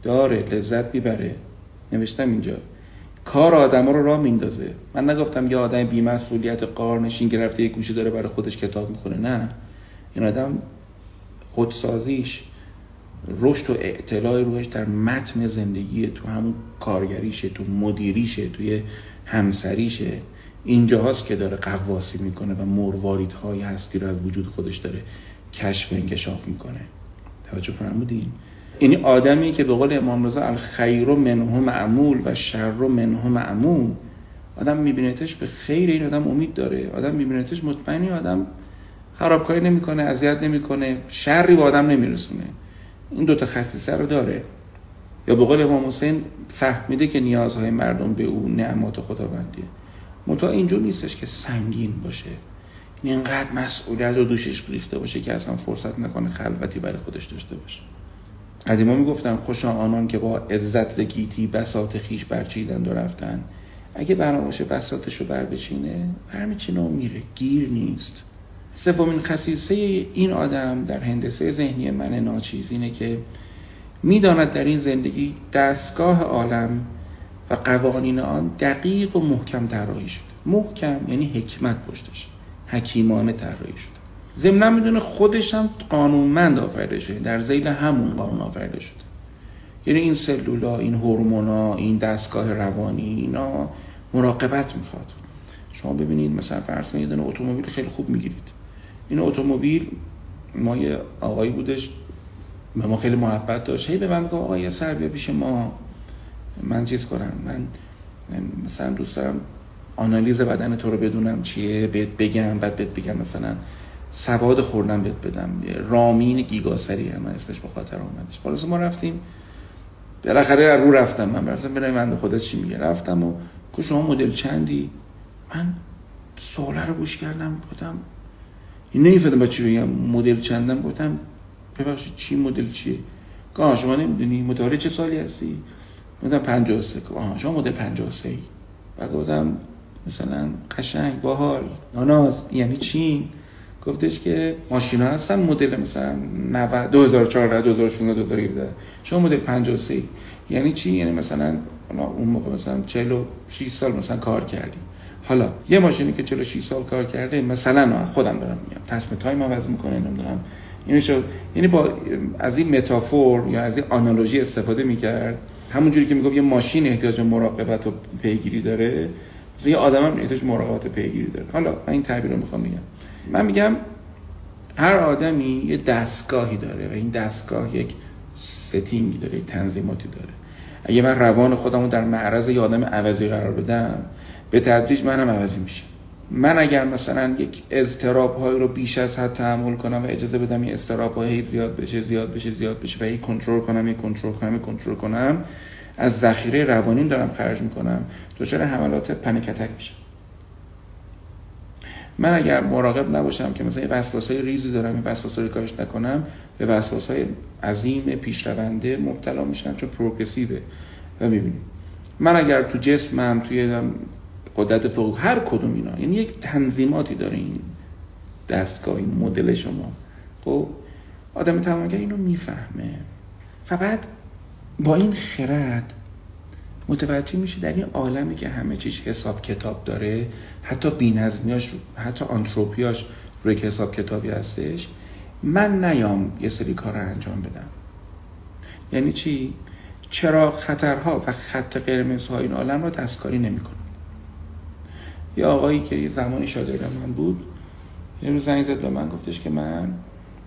داره. لذت می‌بره. نوشتم اینجا. کار آدم رو راه میندازه من نگفتم یه آدم بیمسئولیت قارنشین گرفته یه گوشه داره برای خودش کتاب می‌خونه. نه. این آدم خودسازیش. رشد و اعتلاع روحش در متن زندگی تو همون کارگریشه تو مدیریشه توی همسریشه. اینجا هاست که داره قواسی می‌کنه و مرواریت های هستی رو از وجود خودش داره کشف و انکشاف می‌کنه. توجه فرمودین؟ یعنی آدمی که به قول امام رضا الخیر منه معمول و شر منه معمول آدم میبینتش به خیر این آدم امید داره. آدم میبینتش مطمئنی آدم خرابکاری نمی‌کنه اذیت نمی‌کنه شری به آدم نمیرسونه. این دوتا خصیصه رو داره. یا به قول امام حسین فهمیده که نیازهای مردم به او نعمات خداوندیه. منتها اینجور نیستش که سنگین باشه. این یعنی اینقدر مسئولیت رو دوشش ریخته باشه که اصلا فرصت نکنه خلوتی برای خودش داشته باشه. قدیما می‌گفتن خوشا آنان که با عزت زگیتی بساط خیش برچیدن و رفتن اگه برنامه باشه بساطش رو بر بچینه برمیچینه و میره. گیر نیست. سومین خصیصه این آدم در هندسه ذهنی من ناچیز اینه که می‌داند در این زندگی دستگاه عالم و قوانین آن دقیق و محکم طراحی شده. محکم یعنی حکمت پشتش حکیمانه طراحی شده. ضمنا می‌دونه خودش هم قانونمند آفریده شده در زیل همون قانون آفریده شده. یعنی این سلولا این هورمونا این دستگاه روانی اینا مراقبت می‌خواد. شما ببینید مثلا فرض کنید یه اتومبیل خیلی خوب می‌گیرید. این اتومبیل ما یه آقایی بودش به ما خیلی محبت داشت. هی به من میگه آقا یه سر بیا پیش ما. من چیز کنم؟ من مثلا دوست دارم آنالیز بدن تو رو بدونم چیه بهت بگم بعد بهت بگم مثلا سواد خوردن بهت بدم. رامین گیگاسری هم اسمش به خاطر آمدش خلاص ما رفتیم. بالاخره رو رفتم من. رفتم ببینم من خودت چی میگه. رفتم و که شما مدل چندی؟ من سواله رو گوش کردم این نمی‌فهمم با چی بگم مدل چندم گفتم. ببخشید چی مدل چیه؟ که شما نمی‌دونی متولد چه سالی هستی؟ گفتم 53 آها شما مدل 53 بعد گفتم مثلا قشنگ باحال ناناز یعنی چی؟ گفتش که ماشینا هستن مدل مثلا 90 2014 2016 2017 شما مدل 53 یعنی چی؟ یعنی مثلا اون موقع مثلا 46 سال مثلا کار کردی. حالا یه ماشینی که 46 سال کار کرده مثلا خودم دارم میگم تصمیم تایم عوض می‌کنه نمی‌دونم. اینو شد یعنی با از این متافور یا از این آنالوژی استفاده می‌کرد. همونجوری که می‌گفت یه ماشین احتیاج به مراقبت و پیگیری داره مثلا یه آدم هم احتیاج مراقبت و پیگیری داره. حالا من این تعبیر رو می‌خوام بگم. من میگم هر آدمی یه دستگاهی داره و این دستگاه یک ستینگی داره یک تنظیماتی داره. اگه من روان خودم رو در معرض یه آدم عوضی قرار بدم به تدریج منم عوضی میشه. من اگر مثلا یک اضطراب های رو بیش از حد تحمل کنم و اجازه بدم این اضطراب های زیاد بشه زیاد بشه زیاد بشه و یک کنترل کنم یک کنترل کنم یک کنترل کنم از ذخیره روانیم دارم خرج می‌کنم دچار حملات پنیکتک میشم. من اگر مراقب نباشم که مثلا وسواس های ریزی دارم این وسواس رو کاهش نکنم به وسواس های عظیم پیشرونده مبتلا میشم چون پروگرسیوه. و می‌بینیم من اگر تو جسمم توی قدرت فوق هر کدوم اینا. یعنی یک تنظیماتی داره این دستگاه این مدل شما. خب آدم توانگر اینو می‌فهمه. فقط با این خرد متوجه میشه در این عالمی که همه چیز حساب کتاب داره. حتی بینظمیاش حتی آنتروپیاش روی حساب کتابی هستش. من نیام یه سری کار رو انجام بدم. یعنی چی؟ چرا خطرها و خط قرمزهای این عالم رو دستکاری نمی‌کنه؟ یه آقایی که یه زمانی شاگرد من بود یه روز زنگ زد به من گفتش که من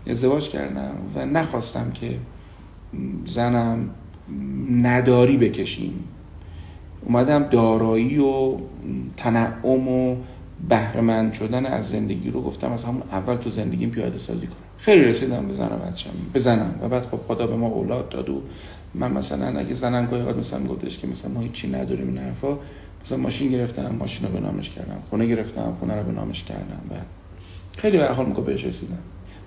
ازدواج کردم و نخواستم که زنم نداری بکشیم. اومدم دارایی و تنعم و بهرمند شدن از زندگی رو گفتم از همون اول تو زندگیم پیاده سازی کنم. خیلی رسیدم به زن و بچم بزنم و بعد خب خدا به ما اولاد داد و من مثلا اگه زنم گاهی مثلا گفتش که مثلا ما هیچی نداریم این حرفا مثلا ماشین گرفتم ماشین رو به نامش کردم. خونه گرفتم خونه رو به نامش کردم. و خیلی به حال میگه بهش رسیدم.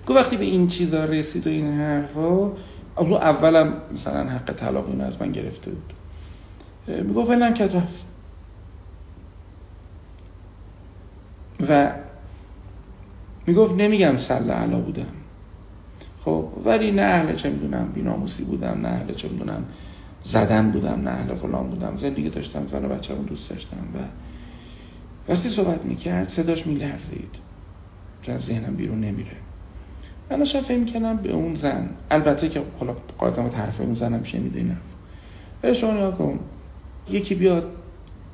گو وقتی به این چیزا رسید و این حرفا اولم مثلا حق طلاق اینو از من گرفته بود. می‌گفت ولم کرد رفت. و می‌گفت نمیگم سله علا بودم. خب ولی نه اهل چه می‌دونم بیناموسی بودم نه اهل چه می‌دونم زدن بودم نه اهل فلان بودم. زندگی داشتم زن و دوست داشتم و وقتی صحبت می‌کرد صداش میلرزید. چون ذهنم بیرون نمیره. من داشتم فهم می‌کنم به اون زن البته که حالا قاعدتا حرف اون زنم شنیده این ولی شما نگاه کن یکی بیاد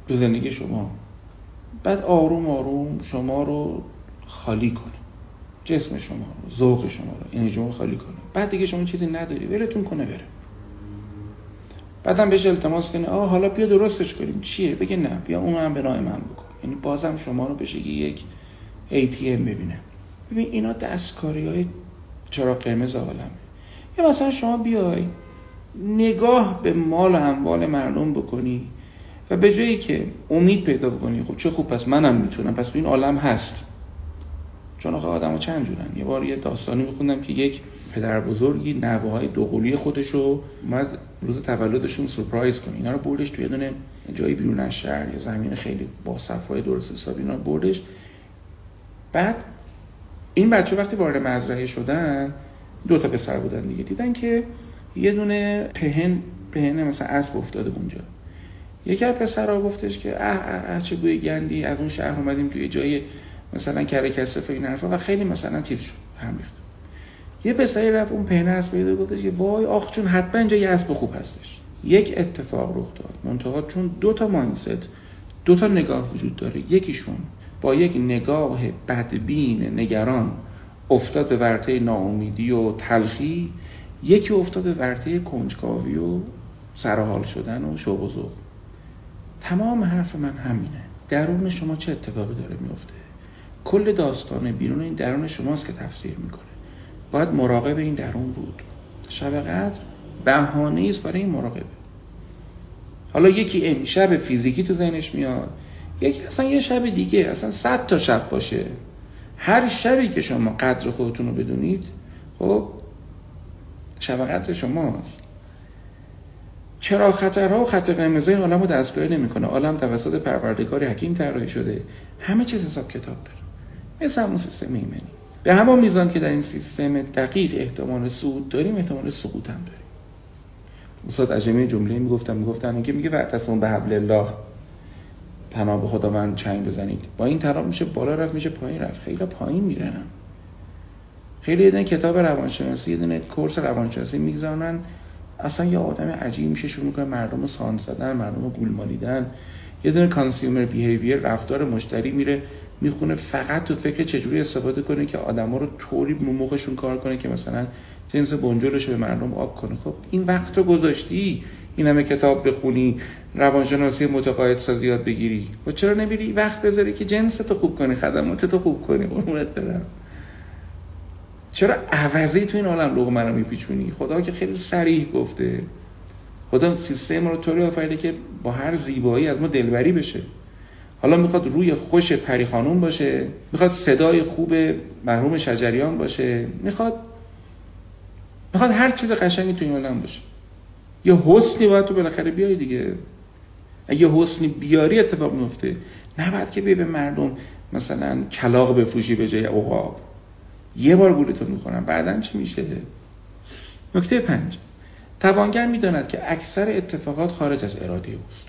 به زندگی شما بعد آروم آروم شما رو خالی کنه. جسم شما ذوق شما رو انرژی خالی کنه. بعد دیگه شما چیزی نداری ولتون کنه بره. بعدم بهش التماس کنه آه حالا بیا درستش کنیم. چیه؟ بگه نه بیا اون هم به نام من بکن. یعنی بازم شما رو بشه یک ATM ببینه ببین اینا دستکاری های چرا قرمز عالمه. یا مثلا شما بیای نگاه به مال و اموال مردم بکنی و به جایی که امید پیدا بکنی خب چه خوب پس منم می‌تونم. پس این عالم هست. چون آخه آدم چند جورن. یه بار یه داستانی میخوندم که یک پدر بزرگی نوه های خودشو اومد روز تولدشون سورپرایز کنه. اینا رو بردش توی دونه جایی بیرون از شهر یه زمین خیلی با صفای درست حسابی اینا بردش. بعد این بچه وقتی وارد مزرعه شدن دو تا پسر بودن دیگه. دیدن که یه دونه پهن پهن مثلا اسب افتاده اونجا. یکی از پسرها گفتش که اه اه اه چه بوی گندی از اون شهر اومدیم توی جای مثلا کره کسف این حرفا و خیلی مثلا تیف شد هم ریخت. یه پسری رفت اون پهنه اسب پیدا گفتش که وای آخ چون حتما اینجا یه اسب خوب هستش. یک اتفاق رخ داد. منتها چون دو تا ماینست دو تا نگاه وجود داره. یکیشون با یک نگاه بدبین نگران افتاد به ورطه ناامیدی و تلخی یکی افتاد به ورطه کنجکاوی و سرحال شدن و شوق و ذوق. تمام حرف من همینه. درون شما چه اتفاقی داره میفته کل داستان بیرون این درون شماست که تفسیر می‌کنه. باید مراقب این درون بود. شب قدر بهانه است برای این مراقبه. حالا یکی امشب فیزیکی تو ذهنش میاد یکی اصلا یه شب دیگه اصلا صد تا شب باشه. هر شبی که شما قدر خودتون رو بدونید خب شب قدر شماست. چرا خطرها و خط قرمزای عالم رو دستگاهی نمی‌کنه؟ عالم توسط پروردگار حکیم طراحی شده. همه چیز حساب کتاب داره. مثل همون سیستم ایمنی. به همون میزان که در این سیستم دقیق احتمال صعود داریم احتمال سقوط هم داریم. استاد عجمی جمله می‌گفتم می‌گفتم اینکه میگه وقت به حبل الله پناه به خدا من چنگ بزنید. با این طرف میشه بالا رفت میشه پایین رفت. خیلی پایین میرنم خیلی یه کتاب روانشناسی یه دونه کورس روانشناسی می‌گذارن. اصلا یه آدم عجیب میشه شروع می‌کنه مردم رو ساند زدن مردم رو گول مالیدن یه دونه consumer behavior رفتار مشتری میره می‌خونه فقط تو فکر چجوری استفاده کنه که آدما رو طوری مخشون کار کنه که مثلا جنس بنجلش به مردم آب کنه. خب این وقت رو گذاشتی؟ این همه کتاب بخونی روانشناسی متقاعد سازی یاد بگیری. و خب چرا نمیری وقت بذاری که جنس تو خوب کنی خدمات تو خوب کنی؟ قربونت برم. چرا عوضی تو این عالم لغ منو میپیچونی؟ خدا که خیلی سریح گفته. خدا سیستم رو طوری آفریده که با هر زیبایی از ما دلبری بشه. حالا می‌خواد روی خوش پری خانوم باشه می‌خواد صدای خوب مرحوم شجریان باشه می‌خواد می‌خواد هر چیز قشنگی تو این عالم باشه. یه حسنی باید تو بالاخره بیاری دیگه. اگه حسنی بیاری اتفاق میفته نباید که بی به مردم مثلا کلاق بفروشی به جای عقاب یه بار گولتون می‌کنم بعدا چی میشه؟ نکته پنج. توانگر می‌داند که اکثر اتفاقات خارج از اراده اوست.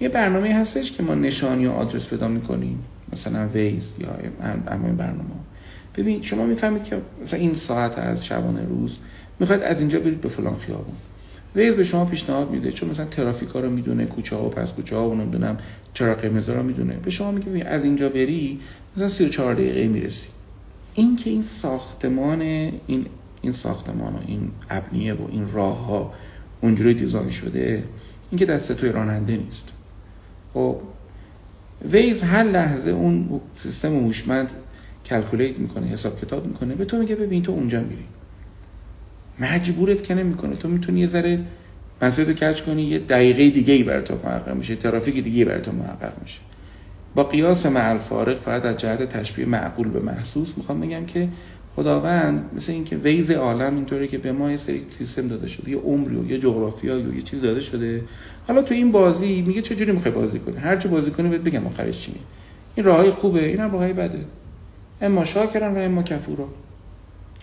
یه برنامه هستش که ما نشانی و آدرس پیدا می‌کنیم. مثلا ویز یا اما برنامه. ببین شما می‌فهمید که مثلا این ساعت از شبانه روز می‌خواید از اینجا برید به فلان خیابون. ویز به شما پیشنهاد میده چون مثلا ترافیکا رو می‌دونه کوچه ها و پس کوچه ها و نمی‌دونم چرا قرمز رو می‌دونه. به شما میگه از اینجا بری مثلا 34 دقیقه می‌رسی. این که این ساختمان این این ساختمان و این ابنیه و این راه ها اونجوری design شده این که دست توی راننده نیست. خب Waze هر لحظه اون سیستم هوشمند calculate می‌کنه حساب کتاب می‌کنه به تو میگه ببین تو اونجا میری. مجبورت که نمی‌کنه. تو می‌تونی یه ذره مسیر کچ کنی یه دقیقه دیگه ای برای تو محقق میشه ترافیک دیگه برای تو محقق میشه. با قیاس مع فارق فقط از جهت تشبیه معقول به محسوس می‌خوام بگم که خداوند مثل اینکه ویز عالم اینطوره که به ما یه سری سیستم داده شده یه عمری و یه جغرافیا و یه چیز داده شده. حالا تو این بازی میگه چه جوری می‌خوای بازی کنی؟ هر چه بازی کنی بهت بگم آخرش چی این راههای خوبه این هم بده. اما شاکرن و اما کفورا.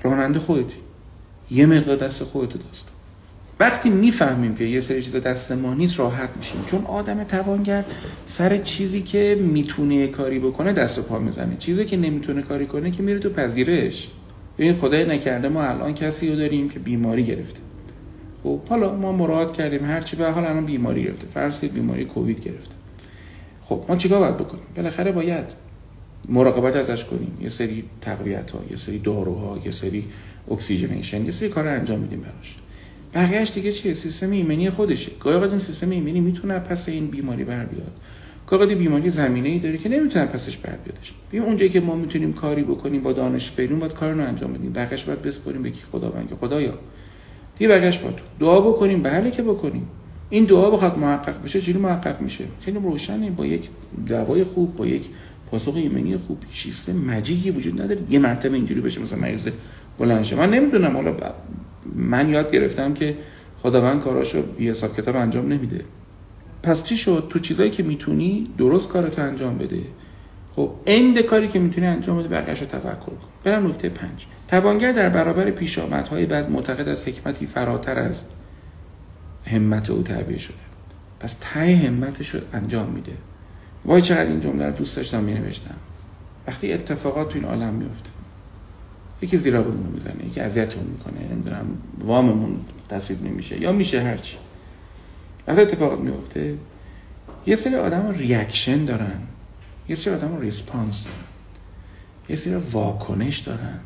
راننده خودتی. یه مقدار دست خودتو دست وقتی می‌فهمیم که یه سری چیزا دست ما نیست راحت میشیم. چون آدم توانگر سر چیزی که می‌تونه کاری بکنه دست و پا می‌زنه. چیزی که نمی‌تونه کاری کنه که میره تو پذیرش. ببین خدای نکرده ما الان کسی رو داریم که بیماری گرفته. خب حالا ما مراد کردیم هرچی به حال الان بیماری گرفته. فرض کنید بیماری کووید گرفته. خب ما چیکار باید بکنیم؟ بالاخره باید مراقبت ازش کنیم. یه سری تقویت ها یه سری داروها یه سری oxygenation یه سری کار انجام میدیم براش. بقیهش دیگه چیه؟ سیستم ایمنی خودشه. گاهی این سیستم ایمنی می‌تونه از پس این بیماری بر بیاد. گاهی بیماری زمینه ای داره که نمی‌تونه پسش بر بیادش ببین اونجایی که ما می‌تونیم کاری بکنیم با دانش بیرون باید کار رو انجام بدیم. بقیهش باید بسپاریم به کی؟ خداوند. که خدایا. دیگه بقیهش باید دعا بکنیم. بله که بکنیم. این دعا بخواد محقق بشه چجوری محقق میشه؟ خیلی روشنه. با یک دوای خوب با یک پاسخ ایمنی خوب. سیستم مجیدی وجود نداره. یه مرتبه اینجوری بشه مثلا مریض بلند من نمی‌دونم. حالا من یاد گرفتم که خداوند کاراشو بی حساب کتاب انجام نمیده. پس چی شد؟ تو چیزایی که می‌تونی درست کارتو انجام بده. خب اند کاری که می‌تونی انجام بده بقیه‌اش رو تفکر کن. برم نکته پنج. توانگر در برابر پیشامدهای بعد معتقد از حکمتی فراتر از همت او تعبیر شده. پس ته همتش رو انجام میده. وای چقدر این جمله رو دوست داشتم می وقتی اتفاقات تو این عالم میفته یکی ضرر بهمون می‌زنه یکی اذیتمون می‌کنه نمی‌دونم واممون تصویب نمیشه یا میشه هرچی. وقتی اتفاقات میفته یه سری آدم reaction دارن یه سری آدم response دارن یه سری واکنش دارن.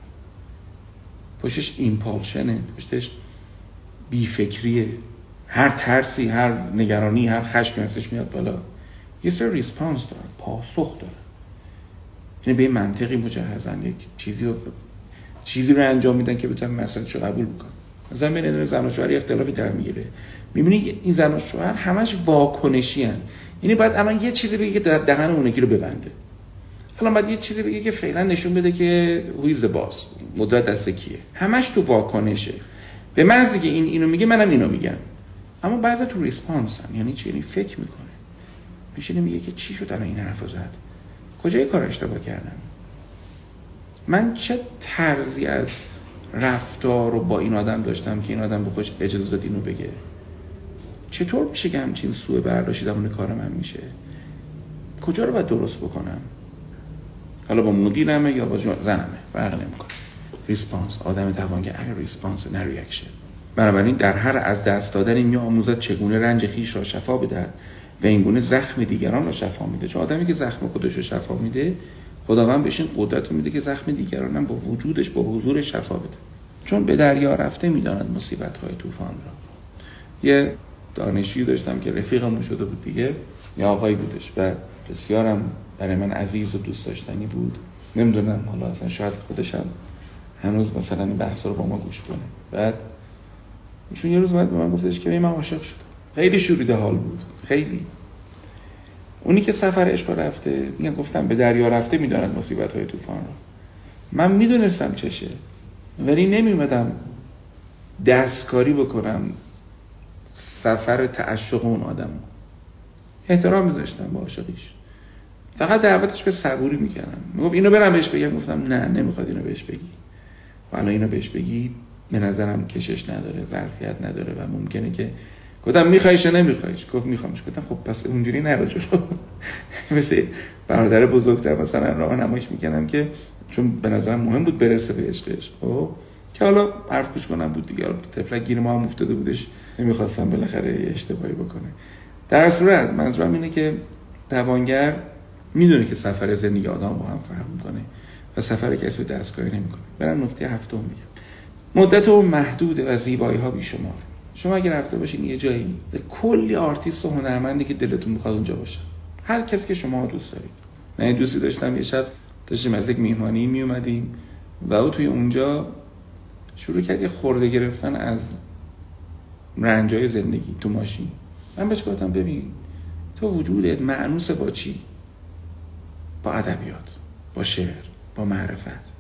پشتش ایمپالشنه پشتش بیفکریه. هر ترسی هر نگرانی هر خشمی هستش میاد بالا. یه سری ریسپانس دارن پاسخ دارن. یعنی به منطقی مجهزن یک چیزی رو چیزی رو انجام میدن که بتونن مسئله رو قبول بکنن. مثلا بین زن و شوهر اختلافی در می‌گیره. می‌بینی این زن و شوهر همش واکنشی هن. یعنی باید الان یه چیزی بگه که دهن اونکی رو ببنده. الان باید یه چیزی بگه که فعلا نشون بده که هویز باز قدرت دست کیه. همش تو واکنشه. به محضی که این اینو میگه منم اینو میگم. اما بعضی تو ریسپانس هم. یعنی چی؟ یعنی فکر می‌کنه. میشه میگه که چی شد الان این حرفو زد. کجای کار اشتباه کردم من چه طرزی از رفتار رو با این آدم داشتم که این آدم به خودش اجازه داد اینو بگه. چطور میشه که همچین سوء برداشتی در کار من میشه؟ کجا رو باید درست بکنم؟ حالا با مدیرمه یا با زنمه؟ فرق نمی‌کنه. response آدم توانگر response نه reaction بنابراین در هر از دست دادن می آموزد چگونه رنج خویش را شفا بدهد و اینگونه زخم دیگران را شفا میده. چون آدمی که زخم خودش رو شفا میده خداوند بهش این قدرت رو میده که زخم دیگران هم با وجودش با حضور شفا بده. چون به دریا رفته می‌داند مصیبت های طوفان را. یه دانشجویی داشتم که رفیقمون شده بود دیگه یا آقایی بودش و بسیارم برای من عزیز و دوست داشتنی بود. نمی‌دونم حالا اصلا شاید خودشم هنوز مثلا این بحث رو با ما گوش کنه. بعد چون یه روز اومد به من گفتش که من عاشق شدم. خیلی شوریده حال بود. خیلی. اونی که سفر عشق رفته میگن گفتم به دریا رفته می‌داند مصیبت های طوفان رو. من می‌دونستم چشه ولی نمیمدم دستکاری بکنم سفر تعشق اون آدم احترام میذاشتم با عاشقیش. فقط دعوتش به صبوری می‌کردم. می‌گفت اینو برم بهش بگم. گفتم نه نمی‌خواد اینو بهش بگی. و الان اینو بهش بگی به نظرم کشش نداره ظرفیت نداره و ممکنه که گفتم میخوایش یا نمیخوایش گفت میخوامش گفتم خب پس اونجوری نرو جلو *laughs* مثل برادر بزرگتر مثلا راه نمایش می‌کنم که چون به نظرم مهم بود برسه به عشقش. خب که حالا حرف گوش کنم بود دیگه. طفلک گیر ما هم افتاده بودش. نمی‌خواستم بالاخره اشتباهی بکنه. در صورت منظورم اینه که توانگر می‌دونه که سفر زندگی آدم با هم فهم می‌کنه و سفر کسی رو دستکاری نمی‌کنه. برم نکته هفتم میگم. مدتتون محدوده و زیبایی ها بیشمار. شما اگر رفته باشین یه جایی کلی آرتیست و هنرمندی که دلتون می‌خواد اونجا باشه. هر کسی که شما دوست دارید. من دوستی داشتم یه شب داشتیم از یک میهمانی میومدیم و او توی اونجا شروع کرد یه خورده گرفتن از رنجای زندگی تو ماشین. من بهش گفتم ببین تو وجودت معنوس با چی؟ با ادبیات با شعر با معرفت.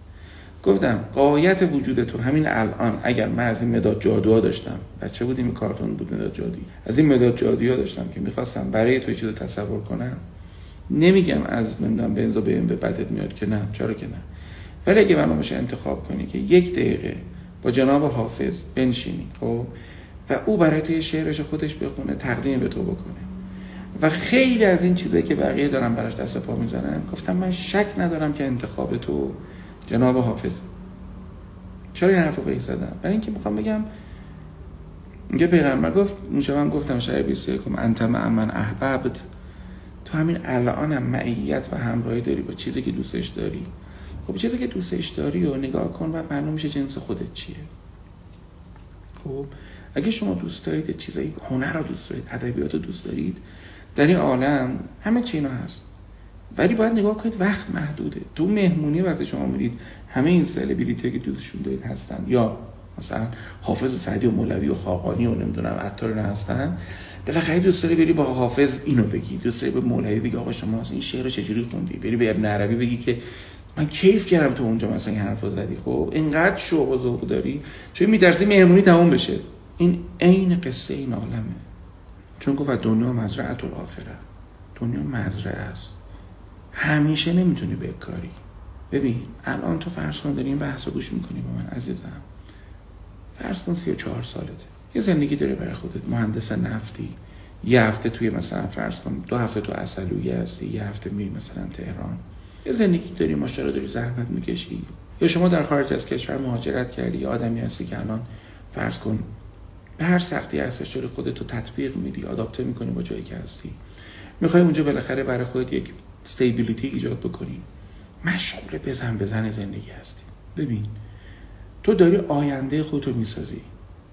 گفتم قایت وجود تو همین الان اگر من از این مداد جادوها داشتم. بچه بودیم این کارتون بود مداد جادی از این مداد جادوها داشتم که می‌خواستم برای تو چیزو تصور کنم. نمیگم از نمی‌دونم بنزا به به بدت میاد که نه چرا که نه. ولی اگه من باشه انتخاب کنی که یک دقیقه با جناب حافظ بنشینی خب؟ و او برای تو شعرش خودش بخونه تقدیم به تو بکنه. و خیلی از این چیزایی که بقیه دارم براش دست پا می‌زنن گفتم من شک ندارم که انتخاب تو جناب حافظ. چرا این حرفو به زدم؟ برای اینکه می‌خوام بگم اینکه پیغمبر گفت اونجا من گفتم شاید 21 انت مع من احببت. تو همین الانم معیت و همراهی داری با چیزی که دوستش داری. خب چیزی که دوستش داری و نگاه کن و معلوم میشه جنس خودت چیه. خب اگه شما دوست دارید چیزایی هنر رو دوست دارید ادبیات رو دوست دارید در این عالم همه چی اینا هست. ولی باید نگاه کنید وقت محدوده. تو مهمونی وقتی شما میرید همه این سلبریتی که دوستشون دارید هستن یا مثلا حافظ سعدی و مولوی و خاقانی و نمی‌دونم عطار نه هستن بالاخره دوست داری بری با حافظ اینو بگی. دوست داری به مولوی بگی آقا شما این شعر رو چجوری خوندی؟ بری به ابن عربی بگی که من کیف کردم تو اونجا مثلا این حرفو زدی. خب اینقدر شوق و ذوق داری چون میترسی مهمونی تموم بشه. این عین قصه این عالمه. چون گفت دنیا مزرعه الاخره دنیا مزرعه است. همیشه نمی‌تونی بکاری ببین الان تو فرض کن داری این بحث رو گوش می‌کنی با من عزیزم. فرض کن 34 سالته. یه زندگی داره برای خودت. مهندس نفتی. یه هفته توی مثلا فرض کن دو هفته تو اصلویه هستی یه هفته میری مثلا تهران. یه زندگی داری ماشاءالله داری زحمت می‌کشی. یا شما در خارج از کشور مهاجرت کردی یا آدمی هستی که الان فرض کن به هر سختی هستش داری خودت رو تطبیق میدی آداپته می‌کنی با جایی که هستی. می‌خوای اونجا بالاخره برای خودت یک استیبیلیتی ایجاد بکنی. مشغول بزن بزن زندگی هستی. ببین تو داری آینده خودتو می‌سازی.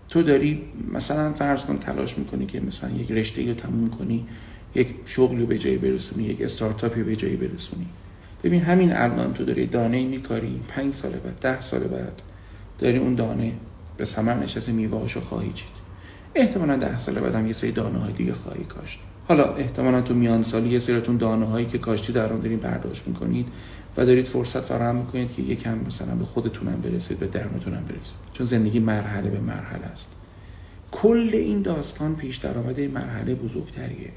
تو داری مثلا فرض کن تلاش می‌کنی که مثلا یک رشته رو تموم کنی یک شغلی رو به جایی برسونی یک استارتاپی رو به جایی برسونی. ببین همین الان تو داری دانه میکاری. پنج سال بعد ده سال بعد داری اون دانه به ثمر نشسته میوهاشو خواهی چید. احتمالا ده سال بعدم یه سری دانه های دیگه خواهی کاشت. حالا احتمالا تو میان سالی یه سریتون دانه هایی که کاشتی در آن دارین برداشت می‌کنید و دارید فرصت فراهم می‌کنید که یکم مثلا به خودتونم برسید به درمتونم برسید. چون زندگی مرحله به مرحله است. کل این داستان پیش درآمده مرحله بزرگتریه.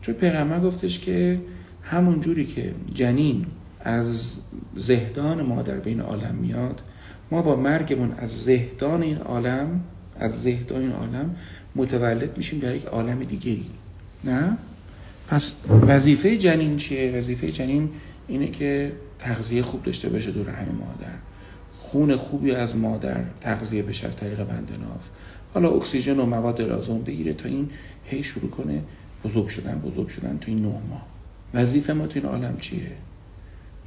چون پیغمبر گفتش که همون جوری که جنین از زهدان مادر به این عالم میاد ما با مرگمون از زهدان این عالم از زهدان این عالم متولد میشیم در یک عالم دیگه ای نه؟ پس وظیفه جنین چیه؟ وظیفه جنین اینه که تغذیه خوب داشته باشه دور همه مادر. خون خوبی از مادر تغذیه بشه از طریق بندناف حالا اکسیژن و مواد لازم بگیره تا این هی شروع کنه بزرگ شدن بزرگ شدن تو این نه ماه. وظیفه ما تو این عالم چیه؟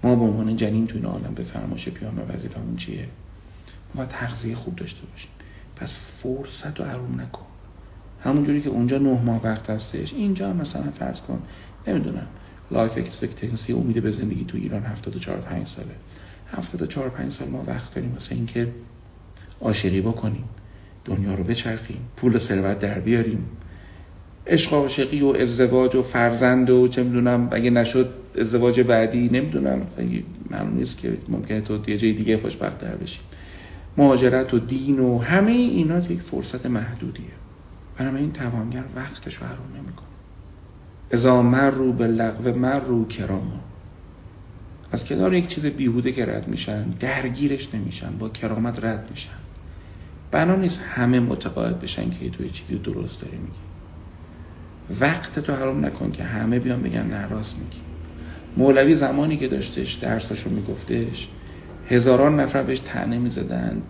ما به عنوان جنین تو این عالم به فرماشه پیامه وظیفمون چیه؟ ما تغذیه خوب داشته باشیم. پس فرصت رو حروم نکن. همونجوری که اونجا نه ماه وقت هستش. اینجا مثلا فرض کن نمی‌دونم life expectancy امید به زندگی تو ایران 74 5 ساله. 74 5 سال ما وقت داریم واسه اینکه عاشقی بکنیم. دنیا رو بچرخیم پول ثروت در بیاریم. عشق عاشقی و ازدواج و فرزند و چه می‌دونم اگه نشد ازدواج بعدی نمی‌دونم. معلوم نیست که ممکنه تو یه جای دیگه خوشبخت در بشی. مهاجرت و دین و همه اینا یک فرصت محدودیه. برای این توانگر وقتش رو حروم نمی‌کنه. ازا مر رو به لغو مر رو کراما. از کنار یک چیز بیهوده که رد میشن درگیرش نمیشن با کرامت رد میشن. بنا نیست همه متقاعد بشن که تو یه چیزی درست داری میگی. وقت تو حرام نکن که همه بیان بگن نه راست میگی. مولوی زمانی که داشتش درساشو میگفتش هزاران نفر بهش تنه می‌زدن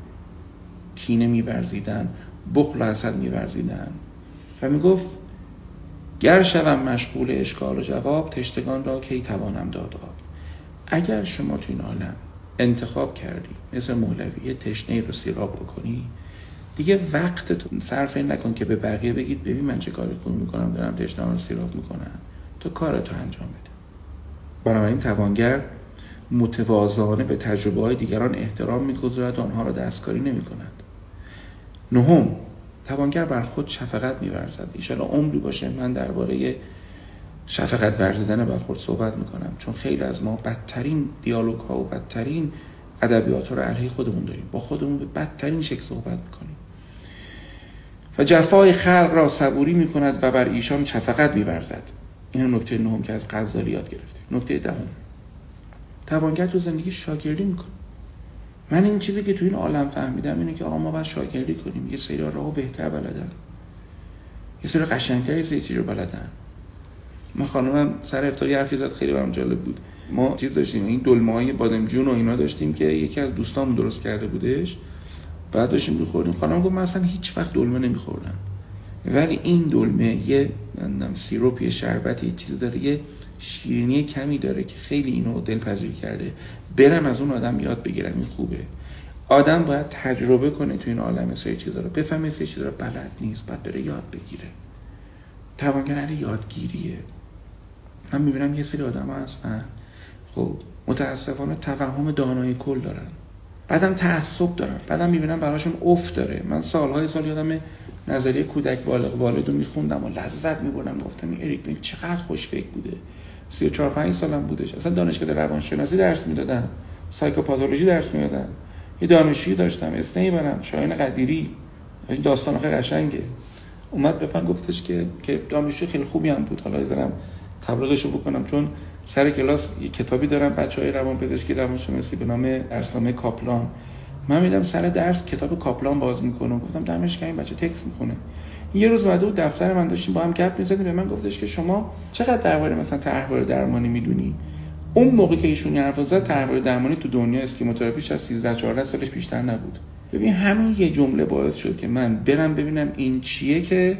کینه میورزیدن. بخل حسد میورزیدن. و می‌گفت گر شوم مشغول اشکال و جواب تشتگان را کی توانم داد آب؟ اگر شما تو این عالم انتخاب کردی مثل مولوی تشنه رو سیراب بکنی دیگه وقت تو صرف این نکن که به بقیه بگید ببین من چه کاری کنم می‌کنم دارم تشنه رو سیراب می‌کنم. تو کارتو انجام بده. بنابراین توانگر متوازانه به تجربه های دیگران احترام می‌گذارد و آنها را دستکاری نمی کند نهم توانگر بر خود شفقت میورزد. ایشالا عمری باشه. من درباره شفقت ورزیدن بر خود صحبت می‌کنم. چون خیلی از ما بدترین دیالوگ ها و بدترین ادبیات رو علیه خودمون داریم. با خودمون به بدترین شکل صحبت می‌کنیم. و جفای خلق را صبوری می‌کند و بر ایشان شفقت میورزد. این نکته نهم که از غزالی یاد گرفتیم. نکته دهم. توانگر تو زندگی شاگردی می‌کنه. من این چیزی که تو این عالم فهمیدم اینه که آقا ما باید شاگردی کنیم. یه سری راهو بهتر بلدن. یه سری قشنگتر یه سری رو بلدن. ما خانمم سر افتاری حرفی زد خیلی برام جالب بود. ما چیز داشتیم این دلمه های بادمجون و اینا داشتیم که یکی از دوستامون درست کرده بودش. بعد داشتیم میخوردیم. خانم گفت من اصلا هیچ وقت دلمه نمیخوردم. ولی این دلمه یه سیروپ یه شربت یه چیزی داره یه شیرینی کمی داره که خیلی اینو دلپذیر کرده. برم از اون آدم یاد بگیرم این خوبه. آدم باید تجربه کنه تو این عالم سری چیزا رو. بفهمه سری چیزا رو بلد نیست باید بره یاد بگیره. توانگر یادگیریه. من می‌بینم یه سری آدم هستن. خب متاسفانه توهم دانای کل دارن. بعدم تعصب دارن بعدم می‌بینم براشون افت داره. من سالهای سال یادم نظریه کودک بالغ والد رو میخوندم و لذت میبردم. گفتم این اریک بین چقدر خوش فکر بوده 34 5 سالم بودش. اصلا دانشگاه روانشناسی درس می‌دادم. سایکوپاتولوژی درس می‌دادم. یه دانشجویی داشتم اسنی برم شاهین قدیری. این داستان خیلی قشنگه. اومد به من گفتش که که دانشجو خیلی خوبی هم بود. حالا بذارم تبلیغشو بکنم چون سر کلاس یه کتابی دارم بچه های روان پزشکی روانشناسی به نام درسنامه کاپلان. من میدم سر درس کتاب کاپلان باز می‌کنم. گفتم دمش این بچه تکس می‌کنه یه روز اومده بود دفتر من داشتیم با هم گپ می‌زدیم. به من گفتش که شما چقدر درباره مثلا طرحواره درمانی می‌دونی؟ اون موقع که ایشون حرف زد طرحواره درمانی تو دنیا اسکیموتراپیش از 13 14 سالش بیشتر نبود. ببین همین یه جمله باعث شد که من برم ببینم این چیه که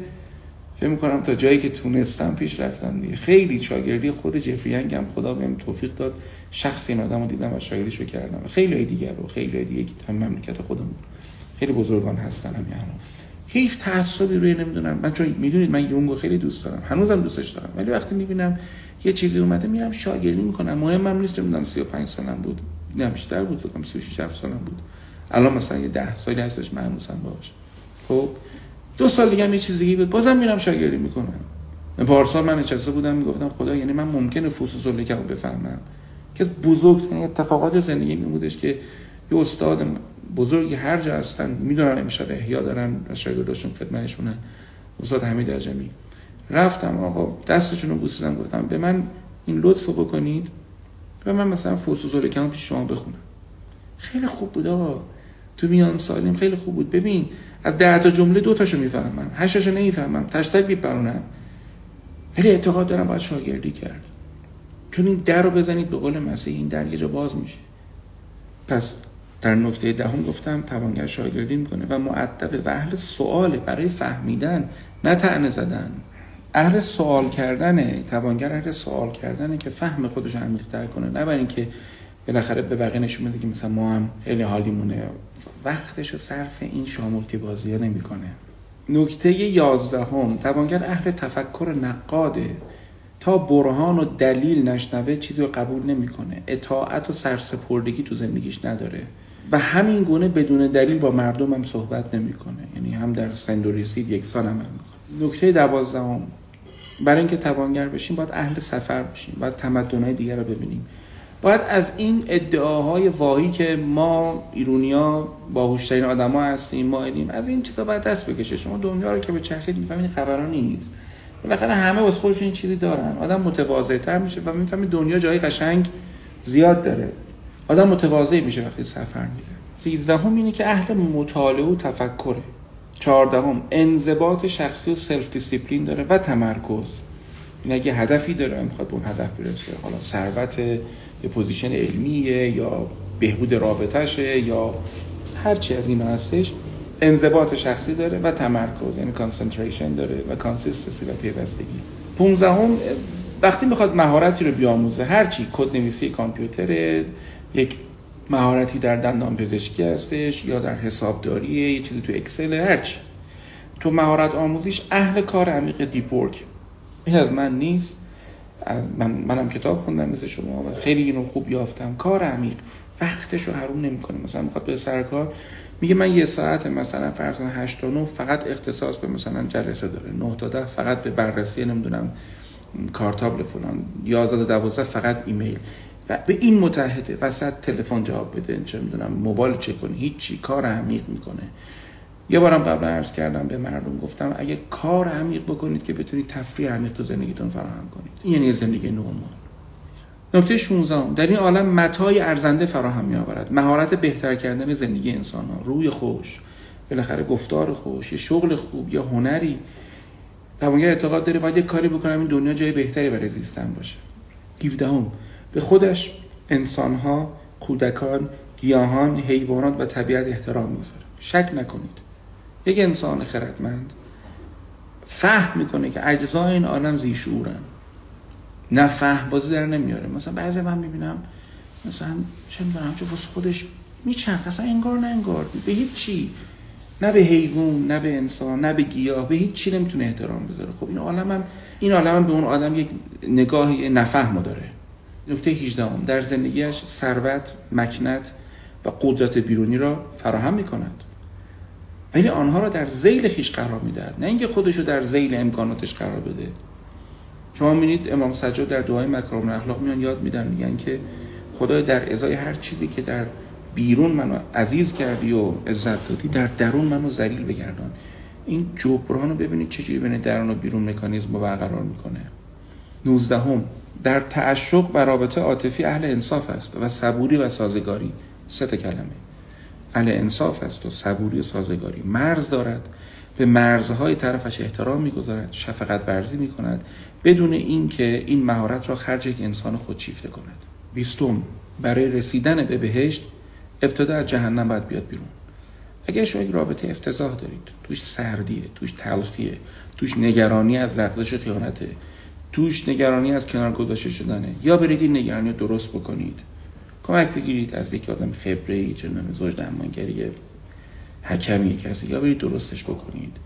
فکر می‌کنم تا جایی که تونستم پیش رفتم دیگه. خیلی شاگردی خود جفری هم خدا بهم توفیق داد. شخصی این آدمو دیدم و شاگردیشو کردم. خیلی دیگر رو خیلی دیگه که هم مملکت خودمون. خیلی بزرگان هستن هم یعنی هیچ تعصبی روی نمی‌دونم. من چون می‌دونید من یونگو خیلی دوست دارم. هنوزم دوستش دارم. ولی وقتی می‌بینم یه چیزی اومده میرم شاگردی می‌کنم. مهمم نیست. نمی‌دونم 35 سالم بود. نه بیشتر بود. فکر کنم 36 7 سالم بود. الان مثلا یه 10 سالی هستش. مهنوزم باش خب؟ دو سال دیگه هم یه چیز دیگه بود. بازم میرم شاگردی می‌کنم. پارسال من نشسته بودم می‌گفتم خدا یعنی من ممکنه فصوص لکم بفهمم. که بزرگترین اتفاقات زندگی می بودش که یه استاد بزرگی هر جا هستن می‌دونن امشب احیا دارن شاگرداشون خدمتشونن استاد حمید عجمی. رفتم آقا دستشون رو بوسیدم گفتم به من این لطفو بکنید و من مثلا لکم پیش شما بخونم. خیلی خوب بود آقا. تو میان سالیم خیلی خوب بود. ببین از ده تا جمله دو تاشو می‌فهمم. هشتاشو نمی‌فهمم. تشتک میپرونم. ولی اعتقاد دارم باید شاگردی کرد. چون این در رو بزنید به قول مسیح این در یه جا باز میشه. پس در نکته دهم گفتم توانگر شاگردی می‌کنه و معدب و اهل سوال برای فهمیدن نه تعنه زدن. اهل سوال کردنه توانگر اهل سوال کردنه که فهم خودش عمیق‌تر کنه. نه برای اینکه بالاخره به بقیه نشون بده که مثلا ما هم خیلی حالیمونه. وقتش رو صرف این شامولتی بازی ها نمی‌کنه. نکته یازدهم توانگر اهل تفکر نقاده. تا برهان و دلیل نشنوه چیزی رو قبول نمی‌کنه. اطاعت و سرسپردگی تو زندگیش نداره. و همین گونه بدون دلیل با مردم هم صحبت نمی‌کنه. یعنی هم در سند و رسید یکسان عمل می‌کنه. نکته دوازدهم برای اینکه توانگر بشیم باید اهل سفر بشیم. باید تمدن‌های دیگر رو ببینیم. باید از این ادعاهای واهی که ما ایرونیا باهوشترین آدما هستیم ما اینیم از این چیزا باید دست بکشه. شما دنیا رو که بچرخید می‌فهمید خبرا نیست. بالاخره همه واسه خودشون این چیزی دارن. آدم متواضع‌تر میشه و می‌فهمه دنیا جای قشنگ زیاد داره. آدم متواضع میشه وقتی سفر میره سیزدهم اینه که اهل مطالعه و تفکره. چهاردهم انضباط شخصی و self discipline داره و تمرکز. این اگه هدفی داره می‌خواد به اون هدف برسه. حالا ثروت یا position علمیه یا بهبود رابطشه یا هر چی از این هستش انضباط شخصی داره و تمرکز یعنی concentration داره و consistency و پیوستگی. 15 وقتی می‌خواد مهارتی رو بیاموزه هرچی کد نویسی کامپیوتر یک مهارتی در دندان پزشکی هستش یا در حسابداری یه چیزی تو اکسل هرچی تو مهارت آموزیش اهل کار عمیق دیپ این از من نیست. من منم کتاب خوندم مثل شما و خیلی اینو خوب یافتم. کار عمیق. وقتش رو حروم نمی‌کنه. مثلا می‌خواد به سرکار میگه من یه ساعت مثلا فرض 8 تا 9 فقط اختصاص به مثلا جلسه داره. 9 تا 10 فقط به بررسی نمی‌دونم کارتابل فلان. 11 تا 12 فقط ایمیل. و به این متحده. وسط تلفن جواب بده. چه می‌دونم موبایل چک کنه. هیچی. کار عمیق می‌کنه. یه بارم قبل عرض کردم به مردم گفتم اگه کار عمیق بکنید که بتونید تفریح عمیق تو زندگیتون فراهم کنید. این یعنی زندگی نورمال نکته 16 در این عالم متای ارزنده فراهم می آورد مهارت بهتر کردن زندگی انسان ها روی خوش بالاخره گفتار خوش یه شغل خوب یا هنری. توانگر اعتقاد داره باید یه کاری بکنم این دنیا جای بهتری برای زیستن باشه. 17 به خودش انسان ها کودکان گیاهان حیوانات و طبیعت احترام می‌ذاره شک نکنید. یک انسان خردمند فهم می‌کنه که اجزای این عالم زیشورن. نه فهم بازی در نمیاره. مثلا بعضی من می‌بینم مثلا چه می‌دونم چه واسه خودش میچرخ اصلا انگار نه انگار. به هیچ چی. نه به حیوان نه به انسان نه به گیاه به هیچ چی نمی‌تونه احترام بذاره. خب این عالم هم این عالم هم به اون آدم یک نگاه نفهم داره. نکته 18 در زندگیش ثروت مکنت و قدرت بیرونی را فراهم می‌کند. ولی آنها را در زیل خیش قرار می‌دهد. نه اینکه خودشو در زیل امکاناتش قرار بده. شما می‌بینید امام سجاد در دعای مکارم الاخلاق میان یاد میدن میگن که خدای در ازای هر چیزی که در بیرون منو عزیز کردی و عزت دادی در درون منو ذلیل بگردان. این جبران رو ببینید چجوری بین درون و بیرون مکانیزم رو برقرار می‌کنه. 19 هم در تعشق و رابطه عاطفی اهل انصاف است و صبوری و سازگاری. سه کلمه. اهل انصاف است و صبوری و سازگاری. مرز دارد. به مرزهای طرفش احترام می‌گذارد شفقت ورزی می‌کند بدون اینکه این مهارت را خرج یک انسان خودشیفته کند. بیستم برای رسیدن به بهشت ابتدا از جهنم باید بیاد بیرون. اگر شما یک رابطه افتضاح دارید توش سردیه توش تلخیه توش نگرانی از لغزش خیانته توش نگرانی از کنار گذاشته شدنه یا برید این نگرانی رو درست بکنید. کمک بگیرید. از یک آدم خبره ای چنان زوج درمانگری حکمی کسی. یا برید درستش بکنید.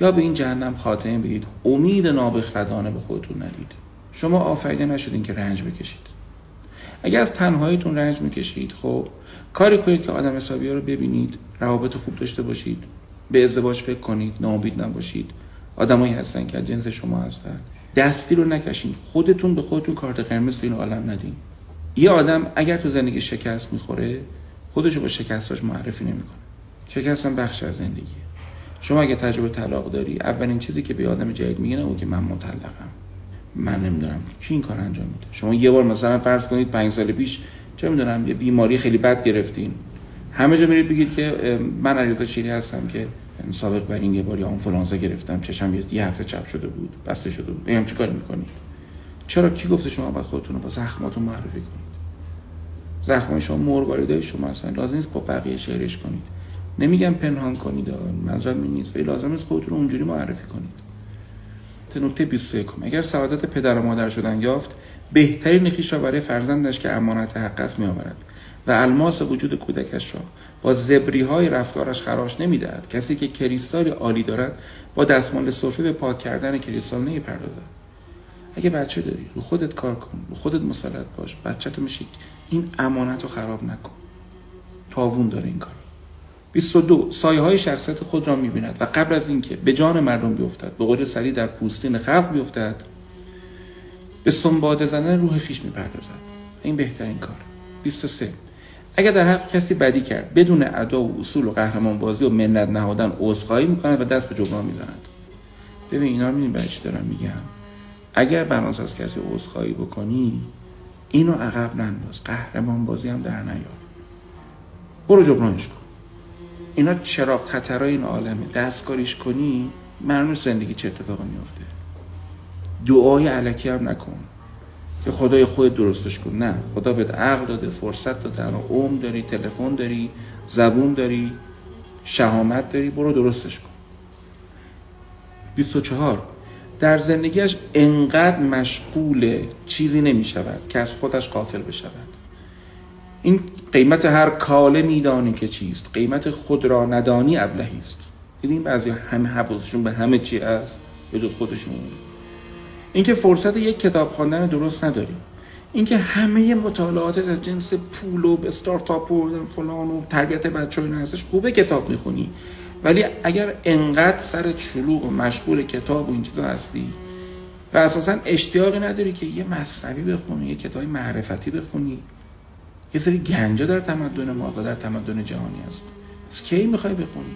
یا به این جهنم خاتمه بدید امید نابخردانه به خودتون ندید. شما آفریده نشدین که رنج بکشید. اگر از تنهاییتون رنج می‌کشید خب کاری کنید که آدم حسابی رو ببینید روابط خوب داشته باشید به ازدواج فکر کنید ناامید نباشید. آدمایی هستن که جنس شما هستن. دستی رو نکشین. خودتون به خودتون کارت قرمز تو این عالم ندین. یه آدم اگر تو زندگی شکست می‌خوره خودشو با شکستاش معرفی نمی‌کنه. شکست هم بخش از زندگی شما اگه تجربه طلاق داری اولین چیزی که به آدم جدید میگن او که من مطلقم. من نمی‌دونم کی این کار انجام میده. شما یه بار مثلا فرض کنید پنج سال پیش چه می‌دونم یه بیماری خیلی بد گرفتین. همه جا میرید بگید که من علیرضا شیری هستم که سابق بر این یه بار یا آنفولانزا گرفتم. چشم یه هفته چپ شده بود بسته شده بود. هم چیکار می‌کنید. چرا کی گفته شما باید خودتون رو با زخماتون معرفی کنید؟ زخمای شما مرواریدای شما هستن. لازم نیست با بقیه شعرش کنید. نمیگم پنهان کنید منظورم این نیست. ولی لازم نیست خودتون رو اونجوری معرفی کنید. نکته 21 اگر سعادت پدر و مادر شدن یافت بهترین نخیش را برای فرزندش که امانت حق است میآورد. و الماس وجود کودکش را با زبری های رفتارش خراش نمی‌دهد. کسی که کریستالی عالی دارد با دستمال سرفه به پاک کردن کریستال نمی‌پردازد. اگه بچه داری رو خودت کار کن رو خودت مسلط باش بچه تو میشه این امانت رو خراب نکن. تاوون داره این کار 22 سایه های شخصیت خود را می‌بیند و قبل از اینکه به جان مردم بیفتد به قول سری در پوستین خلق بیفتد به سنباده زدن روح خیش می‌پردازد. این بهترین کار. 23 اگر در حق کسی بدی کرد بدون ادا و اصول و قهرمان بازی و منت نهادن عذرخواهی می‌کند و دست به جبران می‌زند. ببین اینا رو برای چی دارم میگم؟ اگر بناس از کسی عذرخواهی بکنی اینو عقب ننداز. قهرمان بازی هم در نیار. برو جبرانش کن. اینا چرا خطرهای این عالمه؟ دستکاریش کنی معلوم زندگی چه اتفاقی میفته دعای علکی هم نکن که خدای خود درستش کن. نه خدا بهت عقل داده فرصت داده. عمر داری تلفن داری زبون داری شهامت داری. برو درستش کن. 24 در زندگیش انقدر مشغول چیزی نمی شود که از خودش قافل بشود. این قیمت هر کاله میدانی که چیست. قیمت خود را ندانی ابلهی است. دیدین بعضی همه حواسشون به همه چی است به جز خودشون. اینکه فرصت یک کتاب خواندن درست نداری اینکه همه مطالعات از جنس پول و استارتاپ و فلان و تربیت بچه های هستش خوبه کتاب می‌خونی. ولی اگر انقدر سر چلوغ و مشغول کتاب و این چیزا هستی و اساسا اشتیاقی نداری که یه مصنوی بخونی یه کتاب معرفتی بخونی یه سری گنجا در تمدن ما و در تمدن جهانی هست. از کی می‌خوای بخونی؟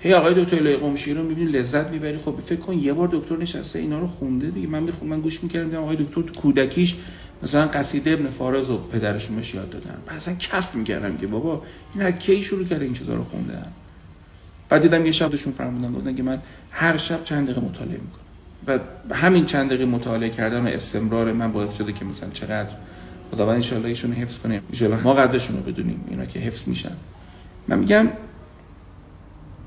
هی آقای دکتر لیقمشی رو می‌بینی لذت می‌بری. خب فکر کن یه بار دکتر نشسته اینا رو خونده دیگه. من می‌خونم من گوش می‌کردم آقای دکتر تو کودکیش مثلا قصیده ابن فارز و پدرشون بهش یاد دادن. اصلا کف می‌کردم که بابا این کی شروع کرده این چیزا رو خوندن؟ بعد دیدم یه شبشون فرمودن گفتن که من هر شب چند دقیقه مطالعه می‌کنم. و همین چند دقیقه مطالعه کردن و استمرار من باعث شده که مثلا چقدر خداوند ان شاء ایشون حفظ کنه. ان ما قدرشون رو بدونیم اینا که حفظ میشن. من میگم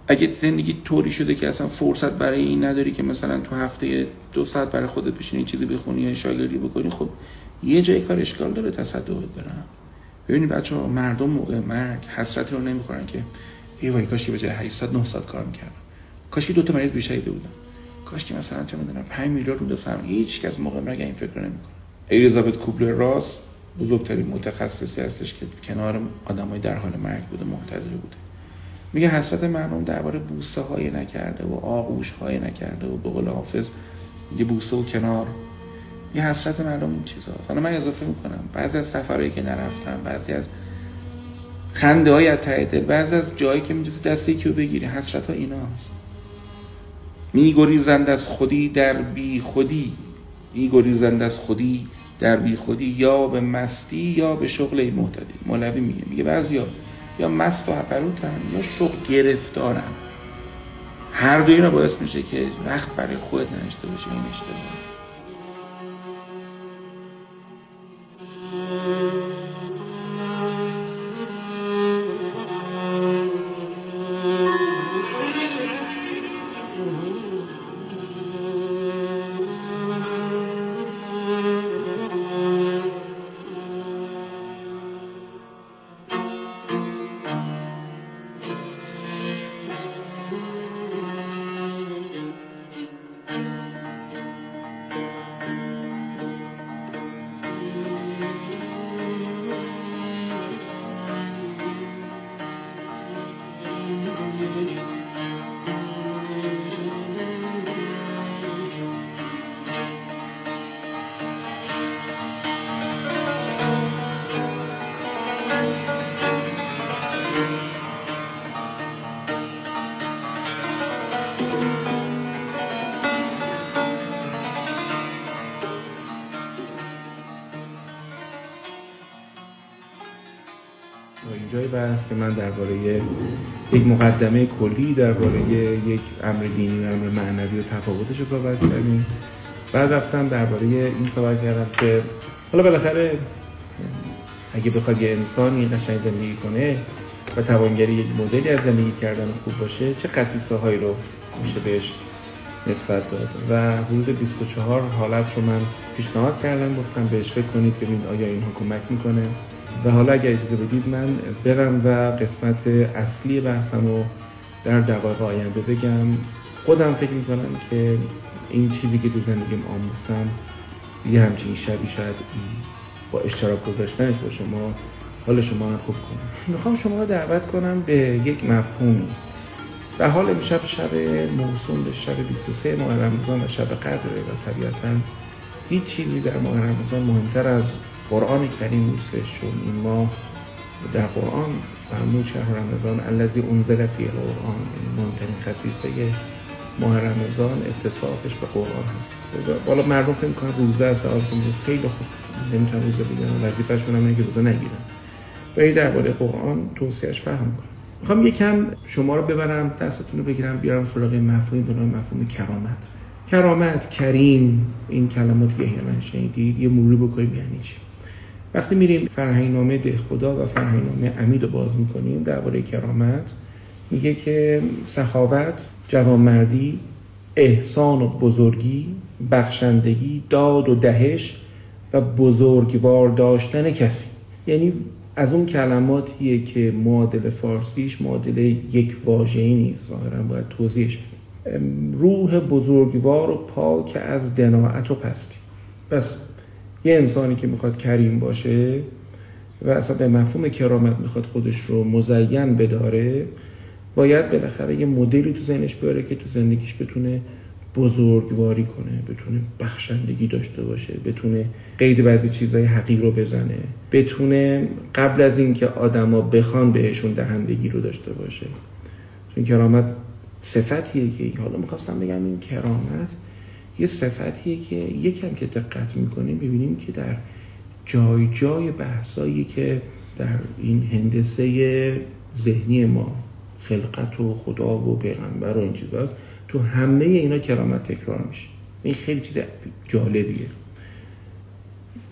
اگه زندگی طوری شده که اصلا فرصت برای این نداری که مثلا تو هفته دو ساعت برای خودت بشینی چیزی بخونی یا شاگردی بکنی خب یه جای کار اشکال داره تصدقت برم. ببینید بچه ها مردم موقع مرگ حسرتی رو نمی‌خورن که ای وای کاش که به جای 800 900 کار می‌کردم. کاش که دو تا مریض بیشهیده بودم کاش که مثلا چه می‌دونم 5 میلیارد رو دستم هیچ کس موقع مرگ این فکر نمی‌کنه. الیزابت کوبلر راس بزرگترین متخصصی هستش که کنار آدمای در حال مرگ بوده منتظر بوده. میگه حسرت مردم درباره بوسه های نکرده و آغوش های نکرده و به قول حافظ یه بوسه و کنار. یه حسرت مردم این چیزاست. حالا من اضافه می‌کنم بعضی از سفرهایی که نرفتم بعضی از خنده های از بعضی از جایی که می‌تونی دست یکی رو بگیری حسرت ها ایناست. میگریزند از خودی در بی خودی. میگریزند از خودی در بی خودی. یا به مستی یا به شغل محتدی مولوی میگه میگه بعضیا یا مست و هپروتن یا شغل گرفتارن. هر دو اینا باعث میشه که وقت برای خود نشته باشه این اشتباه. مقدمه کلی درباره یک امر دینی و امر معنوی و تفاوتش رو صحبت کردیم. بعد رفتم درباره این صحبت کردم که حالا بالاخره اگه بخواد یه انسانی قشنگ زندگی کنه و توانگری یک مدلی از زندگی کردن خوب باشه چه قصیصه هایی رو میشه بهش نسبت داد؟ و حدود 24 حالت رو من پیشنهاد کردم. گفتم بهش فکر کنید ببینید آیا اینها کمک می‌کنه؟ و حالا اگر اجازه بدید من برم و قسمت اصلی بحثم رو در دقایق آینده بگم. خودم فکر می‌کنم که این چیزی که تو زندگیم آموختم یه همچین شبی شاید با اشتراک گذاشتنش با شما حال شما رو خوب کنم می‌خوام شما رو دعوت کنم به یک مفهومی و حال امشب شب موسوم به شب 23 ماه رمضان و شب قدره و طبیعتا هیچ چیزی در ماه رمضان مهمتر از قرآن کریم نیستش چون این ماه در قرآن فرمود شهر رمضان الذی انزل فی القرآن این مهمترین خصیصه ماه رمضان اتصافش به قرآن هست. بالا مردم فکر می‌کنن روزه است در خیلی خوب. نمی‌تونن روزه بگیرن وظیفه‌شون هم که روزه نگیرن. ولی درباره قرآن توصیهش فهم کنم می‌خوام یکم شما رو ببرم دستتون رو بگیرم بیارم سراغ مفهومی به نام مفهوم کرامت. کرامت کریم این کلمات که احیانا شنیدید. یه مروری بکنیم یعنی چی وقتی میریم فرهنگنامه ده خدا و فرهنگنامه امید رو باز می‌کنیم درباره کرامت میگه که سخاوت جوانمردی احسان و بزرگی بخشندگی داد و دهش و بزرگوار داشتن کسی. یعنی از اون کلماتیه که معادل فارسیش معادل یک واژه‌ای نیست. ظاهرا باید توضیحش روح بزرگوار و پاک از دناعت و پستی. پس یه انسانی که می‌خواد کریم باشه و اصلا به مفهوم کرامت می‌خواد خودش رو مزین بداره باید بالاخره یه مدلی تو ذهنش بیاره که تو زندگیش بتونه بزرگواری کنه بتونه بخشندگی داشته باشه بتونه قید بعضی چیزای حقیق رو بزنه بتونه قبل از اینکه آدما بخوان بهشون دهندگی رو داشته باشه. چون کرامت صفتیه که حالا می‌خواستم بگم این کرامت یه صفتیه که یکم که دقت می‌کنیم ببینیم که در جای جای بحثایی که در این هندسه ذهنی ما خلقت و خدا و پیغمبر و این چیزاست تو همه اینا کرامت تکرار میشه. این خیلی چیز جالبیه.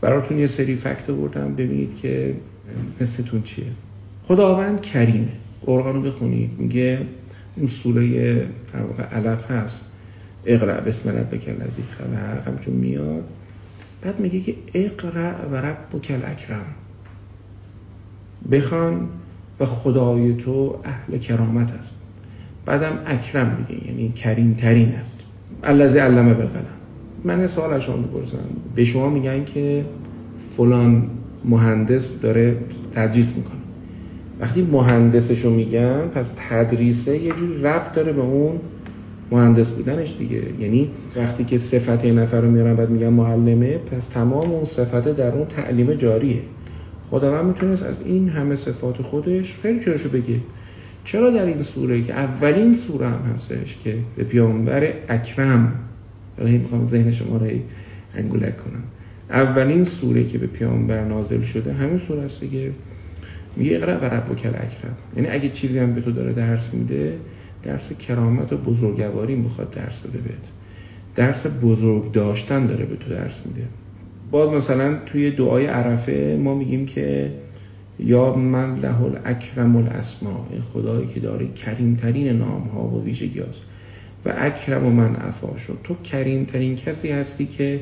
براتون یه سری فکت بردم ببینید که مثلتون چیه. خداوند کریمه قرآن رو بخونید. میگه اون سوره در واقع علف هست. اقرا بسم ربک الذی خلق همچون میاد. بعد میگه که اقرا و ربک الاکرم. بخوان و خدای تو اهل کرامت است بعدم اکرم میگه یعنی کریم ترین است. الذی علم بالقلم. من سوال از شما بپرسم به شما میگن که فلان مهندس داره تدریس می‌کنه. وقتی مهندسشو میگن پس تدریسه یه جور ربط داره به اون مهندس بودنش دیگه. یعنی وقتی که صفت نفر رو میارن بعد میگن معلمه پس تمام اون صفت در اون تعلیم جاریه. خداوند می‌تونست از این همه صفات خودش خیلی چراشو بگه. چرا در این سوره که اولین سوره هم هستش که به پیامبر اکرم برای می‌خوام ذهن شما رو انگولک کنم. اولین سوره که به پیامبر نازل شده همین سوره است که میگه اقرا و ربک اکرم یعنی اگه چیزی هم به تو داره درس میده درس کرامت و بزرگواری می‌خواد درس بده بهت. درس بزرگ داشتن داره به تو درس میده. باز مثلا توی دعای عرفه ما میگیم که یا من له الاکرم الاسما خدایی که داره کریمترین نام ها و ویژگی هست و اکرم و من عفا شد. تو کریمترین کسی هستی که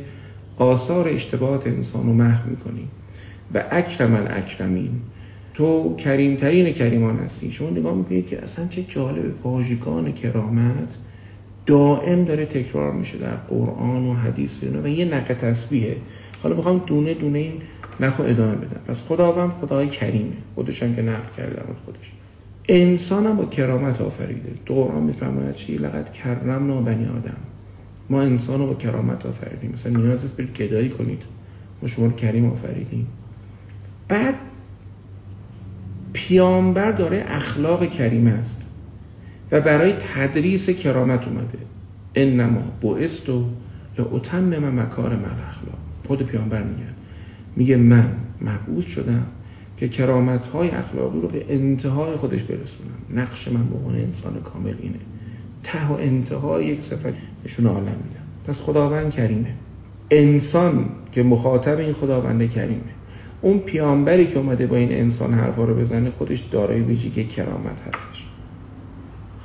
آثار اشتباهات انسان رو محو می‌کنی. و اکرم الاکرمین. تو کریمترین کریمان هستی. شما نگاه می‌کنید که اصلا چه جالب واژگان کرامت دائم داره تکرار میشه در قرآن و حدیث و یه نقه تسبیحه. حالا می‌خوام دونه دونه این نخو ادامه بدم. پس خداوند خدای کریمه. خودش هم که نقل کرده خودش. انسان هم با کرامت آفریده. تو قرآن میفرماید چی؟ لقد کرمنا بنی آدم. ما انسان رو با کرامت آفریدیم. مثلا نیاز است برید گدایی کنید. ما شما رو کریم آفریدیم. بعد پیامبر داره اخلاق کریم است و برای تدریس کرامت اومده. انما بعثت و اتمم مکارم الاخلاق خود پیامبر میگن میگه من مبعوث شدم که کرامت های اخلاقی رو به انتهای خودش برسونم. نقش من به عنوان انسان کامل اینه. ته و انتهای یک صفت نشون عالم میدم. پس خداوند کریمه. انسان که مخاطب این خداوند کریمه. اون پیامبری که اومده با این انسان حرفا رو بزنه خودش دارای ویژگی کرامت هستش.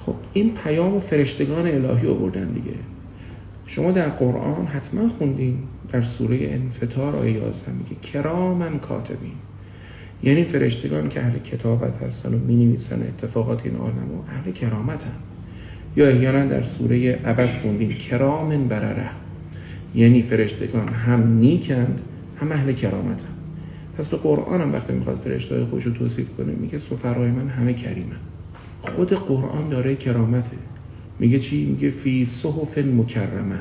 خب این پیام فرشتگان الهی آوردن دیگه. شما در قرآن حتما خوندین در سوره انفطار آیه 11 میگه کرامن کاتبین. یعنی فرشتگان که اهل کتابت هستن و می نویسن اتفاقات این عالم و اهل کرامتن. یا احیانا در سوره عبس خوندین کرامن برره. یعنی فرشتگان هم نیکند هم اهل کرامتن. پس تو قرآن هم وقتی می‌خواد فرشته خودش رو توصیف کنه میگه سفرای من همه کریمن. خود قرآن داره کرامته. میگه چی؟ میگه فی صحف مکرمه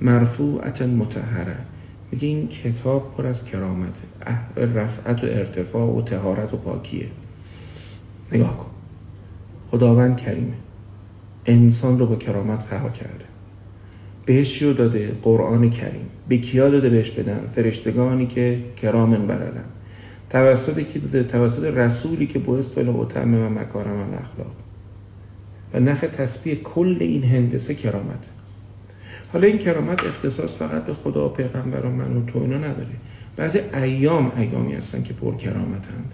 مرفوعت متحره میگه این کتاب پر از کرامته. رفعت و ارتفاع و تهارت و پاکیه. نگاه کن. خداوند کریمه. انسان رو با کرامت خلق کرده. بهش رو داده قرآن کریم. به کیا داده بهش بدن؟ فرشتگانی که کرامن برلن توسط کی داده؟ توسط رسولی که باعث تو و و مکارم و اخلاق. و نخ تسبیح کل این هندسه کرامت. حالا این کرامت اختصاص فقط به خدا و پیغمبر و من و تو اینا نداره. بعضی ایام ایامی هستن که پر کرامتند.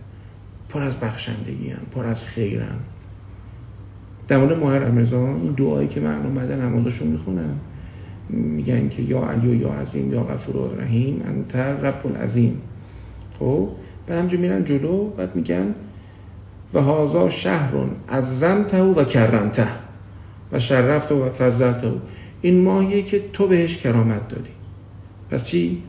پر از بخشندگی هن. پر از خیرن در مورد ماه رمضان این دعایی که من اومدن نمازشون می‌خونن. میگن که یا علی و یا عظیم یا غفور رحیم انت رب العظیم. خب؟ بعد همجور میرن جلو بعد میگن و هازا شهرون عظمته و کرمته. و شرفته و فضلته. این ماهیه که تو بهش کرامت دادی. پس چی؟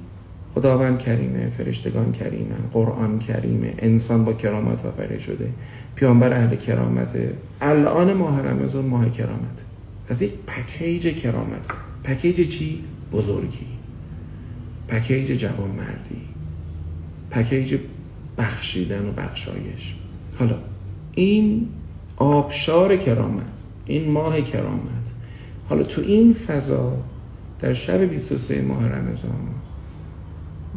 خداوند کریمه فرشتگان کریمه قرآن کریمه انسان با کرامت آفریده شده. پیامبر اهل کرامته. الان ماه رمضان ماه کرامت پس یک پکیج کرامت. پکیج چی؟ بزرگی. پکیج جوان مردی پکیج بخشیدن و بخشایش. حالا این آبشار کرامت این ماه کرامت حالا تو این فضا در شب 23 ماه رمضان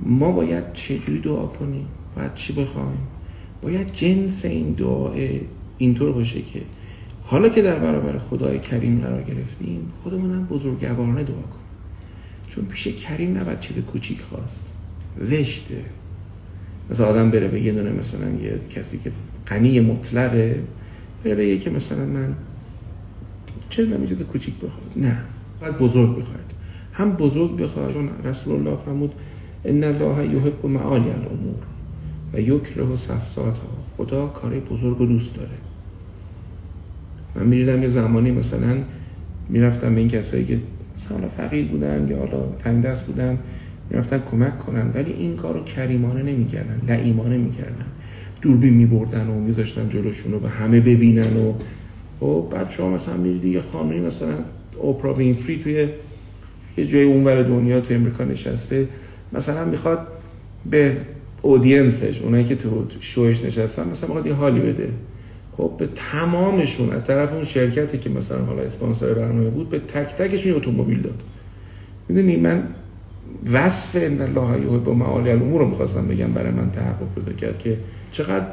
ما باید چجوری دعا کنیم؟ باید چی بخوایم؟ باید جنس این دعا اینطور باشه که حالا که در برابر خدای کریم قرار گرفتیم هم بزرگوارانه دعا کنیم. چون پیش کریم نباید چیز کوچیک خواست. زشته. مثلا آدم بره به یه دونه مثلا یه کسی که غنی مطلقه بره بگه که مثلا من چرا نمیشه کوچیک بخواد نه. باید بزرگ بخواد هم بزرگ بخواد چون رسول الله فرمود ان الله یحب معالی الامور و یکره صفصات خدا کاری بزرگ و دوست داره. من میریدم یه زمانی مثلا می‌رفتم به این کسایی که مثلا فقیر بودن یا حالا تنگ دست بودن می‌رفتن کمک کنن ولی این کارو کریمانه نمی‌کردن لعیمانه می‌کردن. دوربین میبردن و میذاشتن جلوشون رو به همه ببینن و خب بعد شما مثلا میریدی یه خانمی مثلا اوپرا وینفری توی یه جای اونور دنیا تو امریکا نشسته مثلا می‌خواد به اودینسش اونایی که تو شوش نشستن مثلا می‌خواد یه حالی بده. خب به تمامشون از طرف اون شرکتی که مثلا حالا اسپانسر برنامه بود به تک تکشون اتومبیل داد. می‌دونی من وصف ان الله یحب معالی الامور رو می‌خواستم بگم برای من تحقق پیدا کرد که چقدر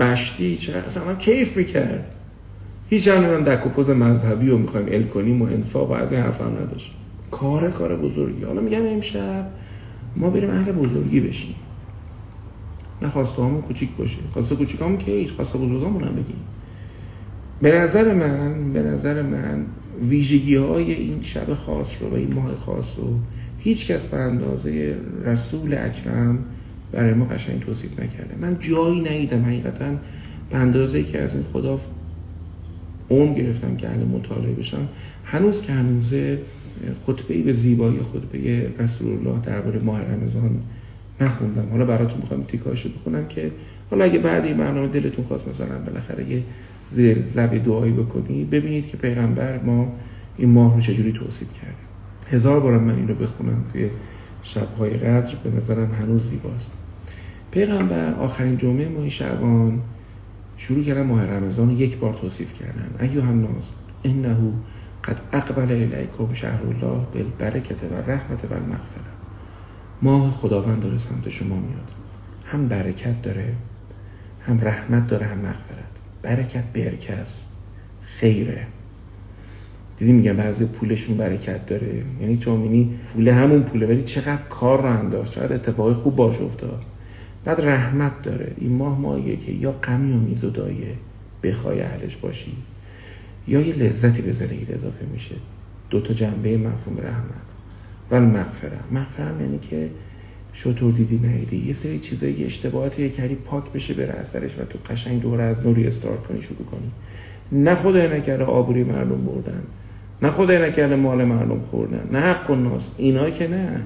بشتی چقدر اصلا کیف می‌کرد. هیچ هم پوز مذهبی رو می‌خوایم ال کنیم و انفاق و از این حرف نداشت. کار کار بزرگی. حالا میگم امشب ما بریم اهل بزرگی بشیم. نه خواسته همون کوچیک باشه. خواسته کوچیک همون که هیچ خواسته بزرگامون هم بگیم. به نظر من به نظر من ویژگی های این شب خاص رو و این ماه خاص رو هیچ کس به اندازه رسول اکرم برای ما قشنگ توصیف نکرده. من جایی نیدم حقیقتا به اندازه که از این خدا اون گرفتم که اهل مطالعه بشم. هنوز که هنوزه خطبه به زیبایی خطبه رسول الله درباره ماه رمضان نخوندم. حالا براتون می‌خوام تیکاشو بخونم که حالا اگه بعد این برنامه دلتون خواست مثلا بالاخره یه زیر لب دعایی بکنی ببینید که پیغمبر ما این ماه رو چجوری توصیف کرده. هزار بارم من این رو بخونم توی شبهای قدر به نظرم هنوز زیباست. پیغمبر آخرین جمعه ماه شعبان شروع کردن ماه رمضان یک بار توصیف کردن. ایوه الناس انه قد اقبل الیکم شهر الله بالبرکت و رحمت و المغفره ماه خداوند داره سمت شما میاد. هم برکت داره هم رحمت داره هم مغفرت. برکت برکس خیره. دیدی میگن بعضی پولشون برکت داره. یعنی تو می‌بینی پول همون پوله ولی چقدر کار رو انداز چقدر اتفاقی خوب باش افتاد. بعد رحمت داره. این ماه ماهیه که یا غمی و میزدایه بخوای اهلش باشی یا یه لذتی به زندگیت اضافه میشه. دو تا جنبه مفهوم رحمت. و مغفره مغفره یعنی که شطور دیدی نیدی یه سری چیزایی اشتباهات یه کاری پاک بشه بره اثرش و تو قشنگ دوره از نوری استارت کنی شروع کنی. نه خدای نکرده آبروی مردم بردن. نه خدای نکرده مال مردم خوردن. نه حق و ناس اینا که نه.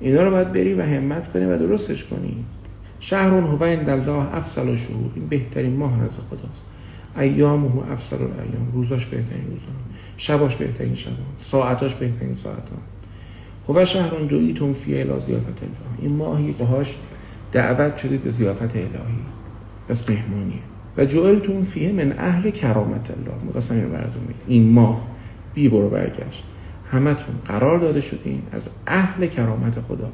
اینا رو باید بری و همت کنی و درستش کنی. شهر هو عند الله افصل شهور این بهترین ماه نزد خداست. ایام هو افصل الایام. روزاش بهترین روزان شباش بهترین شبان ساعتاش بهترین ساعتان هو شهر دویتون فی الی زیافت الله این ماهی هاش دعوت شدید به زیافت الهی. پس مهمونیه. و جعلتون فیه من اهل کرامت الله. می‌خواستم اینو براتون این ماه بی برو برگشت. همتون قرار داده شدین از اهل کرامت خدا.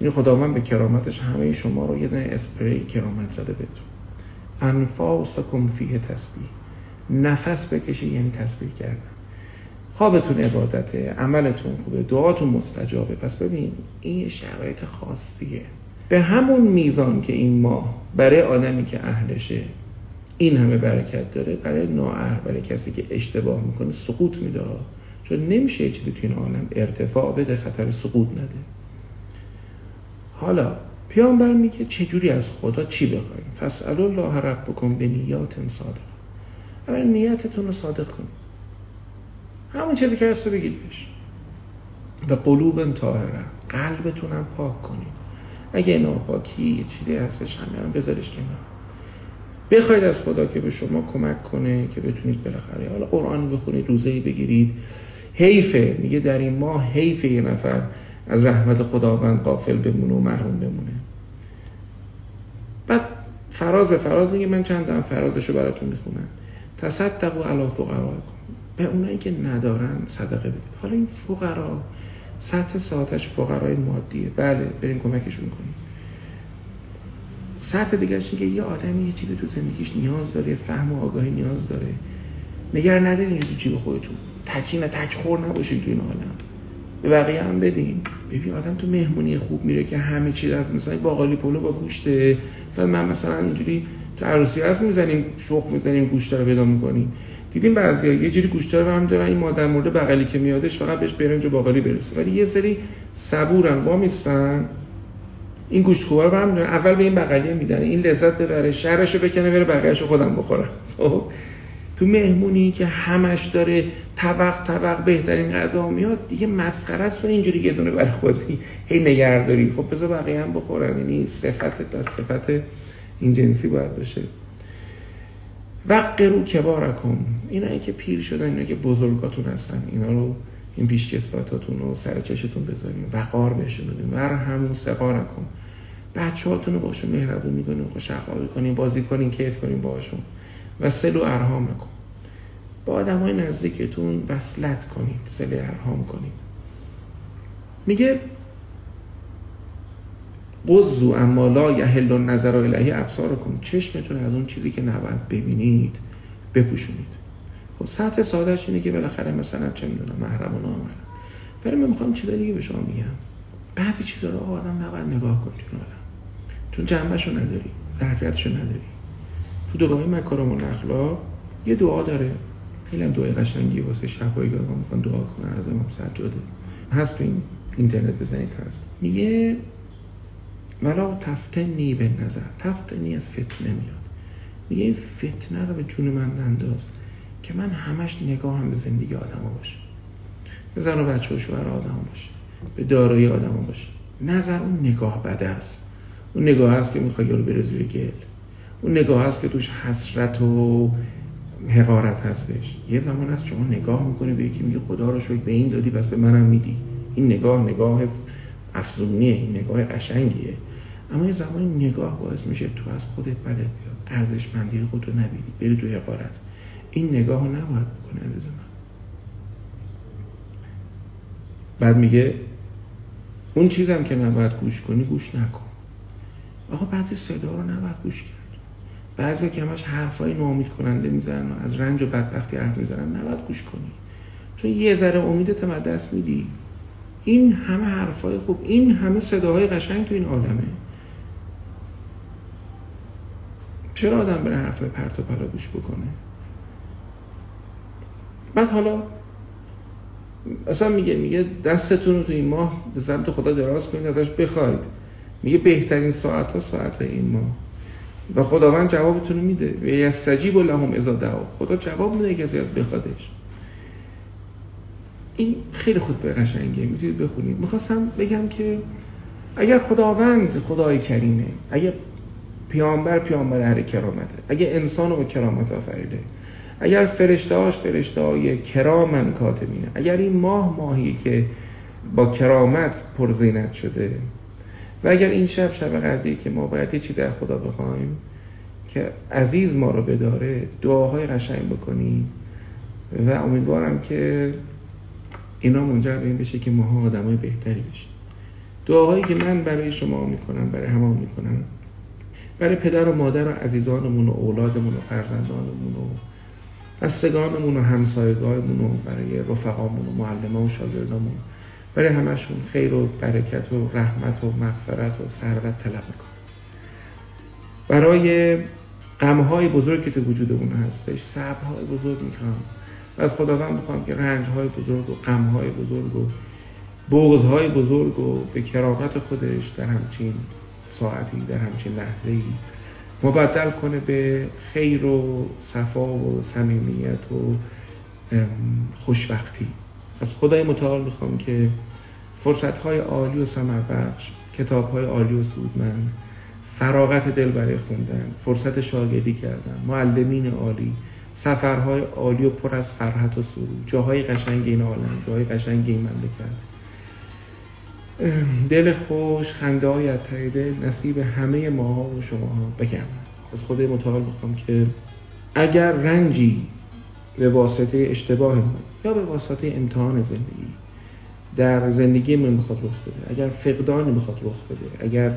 این خداوند به کرامتش همه شما رو یه دونه اسپری کرامت زده بهتون. انفاسکم فیه تسبیح. نفس بکشی یعنی تسبیح کردن. خوابتون عبادته عملتون خوبه دعاتون مستجابه. پس ببین این شرایط خاصیه. به همون میزان که این ماه برای آدمی که اهلشه این همه برکت داره برای نااهل برای کسی که اشتباه می‌کنه سقوط میده. چون نمیشه چیزی تو این عالم ارتفاع بده خطر سقوط نده. حالا پیامبر میگه چجوری از خدا چی بخوایم؟ فسأل الله ربکم به نیات صادق. اول نیتتون رو صادق کنید. همون چیزی که هست رو بگید بهش. و قلوب طاهره. قلبتون هم پاک کنید. اگه ناپاکی یه چیزی هستش همه هم بذارش کنار. بخواید از خدا که به شما کمک کنه که بتونید بالاخره حالا قرآن بخونید روزه بگیرید. حیفه. میگه در این ماه حیفه یه نفر از رحمت خداوند قافل بمونه و محروم بمونه. بعد فراز به فراز میگه من چند دارم فرازشو براتون می‌خونم. تصدقوا علی فقرا به اونایی که ندارن صدقه بدید. حالا این فقرا سطح ساعتش فقرای مادیه. بله بریم کمکشون کنیم. سطح دیگرش که یه آدمی یه چیزی تو زندگیش نیاز داره فهم و آگاهی نیاز داره. نگر ندارین اینجور چی به خودتون. تکین تک خور نباشین تو این عالم. به بقیه هم بدین. ببین آدم تو مهمونی خوب میره که همه چیز از مثلا باقالی پلو با گوشته و من مثلا اینجوری تو عروسی هست می‌زنیم شخ می‌زنیم گوشت رو پیدا می‌کنیم. دیدیم بعضیا یه جوری گوشت رو هم دارن این مادر مورد بغلی که میادش فقط بهش برنج و باقالی برسه. ولی یه سری صبورن وا میستن. این گوشت خوبه رو هم اول به این بغلی میدن. این لذت ببره شرش رو بکنه بره بقیه‌شو خودم بخورم. خب؟ تو مهمونی که همش داره طبق طبق بهترین غذا میاد دیگه مسخره است اینجوری یه دونه برای خودی. هی نگهداری. خب بذار بقیه هم بخورن. یعنی صفت بس صفت این جنسی باید باشه. وقرو کبارکم اینایی که پیر شدن اینا که بزرگاتون هستن اینا رو این پیشکسوتاتون رو سر چشتون بذارین وقار بهشون بدین ورحمو سقارکم بچه‌هاتون رو باشون مهربون می‌کنین خوش اخلاقی کنین بازی کنین کیف کنین باهاشون. و سلو ارهام کن با آدم های نزدیکتون وصلت کنید سل ارهام کنید. میگه قضو اما لا یحل نظر الهی ابصار کن. چشمتون از اون چیزی که نباید ببینید بپوشونید. خب سطح سادهش اینه که بالاخره مثلا چه می‌دونم محرم و نامرم ولی من می‌خوام چیزا دیگه به شما میگم. بعضی چیزا رو آدم نباید نگاه کنید چون جنبهشو نداری ظرفیتشو نداری. تو دعای مکارم و اخلاق یه دعا داره. خیلی هم دعای قشنگی واسه شبایی که می‌خوان دعا کنن از امام سجاده. هست تو این اینترنت بزنید هست. میگه ولا تفتنی به نظر تفتنی از فتنه میاد. میگه این فتنه رو به جون من ننداز که من همش نگاهم به زندگی آدم باشه. به زن و بچه و شوهر آدم باشه. به دارایی آدم باشه. نظر اون نگاه بده است. اون نگاه هست که می‌خوای یارو بره زیر گل. اون نگاه هست که توش حسرت و حقارت هستش. یه زمان هست شما نگاه می‌کنی به یکی میگه خدا رو شکر به این دادی پس به منم میدی. این نگاه نگاه افزونیه این نگاه قشنگیه. اما یه زمانی نگاه باعث میشه تو از خودت بیاد ارزشمندی خودتو نبینی بری تو حقارت این نگاه رو نباید بکنه عزیز من. بعد میگه اون چیزم که نباید گوش کنی گوش نکن. آقا بعضی صدا رو نباید گوش کرد. بعضی که همش حرفای ناامید کننده می‌زنن از رنج و بدبختی حرف می‌زنن نباید گوش کنی. چون یه ذره امیدت هم دست میدی. این همه حرفای خوب این همه صداهای قشنگ تو این عالمه. چرا آدم بره حرفای پرت و پلا گوش بکنه؟ بعد حالا اصلا میگه میگه دستتون رو تو این ماه به سمت خدا دراز کنید ازش بخواید. میگه بهترین ساعت ها ساعت این ماه. و خداوند جوابتون میده. و یستجیب لهم اذا دعوا. خدا جواب میده کسی از بخوادش. این خیلی خود به قشنگه می‌تونید بخونید. می‌خواستم بگم که اگر خداوند خدای کریمه اگر پیامبر پیامبر هر کرامته. اگه انسان با کرامت آفریده. اگر فرشته هاش فرشته های کرامن کاتبینه. اگر این ماه ماهی که با کرامت پرزینت شده. و اگر این شب شب قدری که ما باید چی در خدا بخوایم که عزیز ما رو بداره دعاهای قشنگ بکنیم و امیدوارم که اینا منجر به این بشه که ماها آدمای بهتری بشیم. دعاهایی که من برای شما می‌کنم برای همه می‌کنم. برای پدر و مادر و عزیزانمون و اولادمون و فرزندانمون و بستگانمون و همسایگانمون و برای رفقامون و معلمان و شاگردامون. برای همشون خیر و برکت و رحمت و مغفرت و ثروت طلب می‌کنم. برای غمهای بزرگی که تو وجودمون هستش صبرهای بزرگ می‌کنم و از خداوند می‌خوام که رنجهای بزرگ و غمهای بزرگ و بغضهای بزرگ و به کرامت خودش در همچین ساعتی در همچین لحظه ای مبدل کنه به خیر و صفا و صمیمیت و خوشبختی. از خدای متعال می‌خوام که فرصتهای عالی و سمر بخش کتابهای عالی و سودمند فراغت دل برای خوندن فرصت شاگردی کردن معلمین عالی سفرهای عالی و پر از فرحت و سرور جاهای قشنگ این عالم جاهای قشنگ این مملکت. دل خوش خنده های نصیب همه ماها و شماها بگم. از خدای متعال می‌خوام که اگر رنجی به واسطه اشتباه ما یا به واسطه امتحان زندگی در زندگی من می‌خواد رخ بده اگر فقدانی می‌خواد رخ بده اگر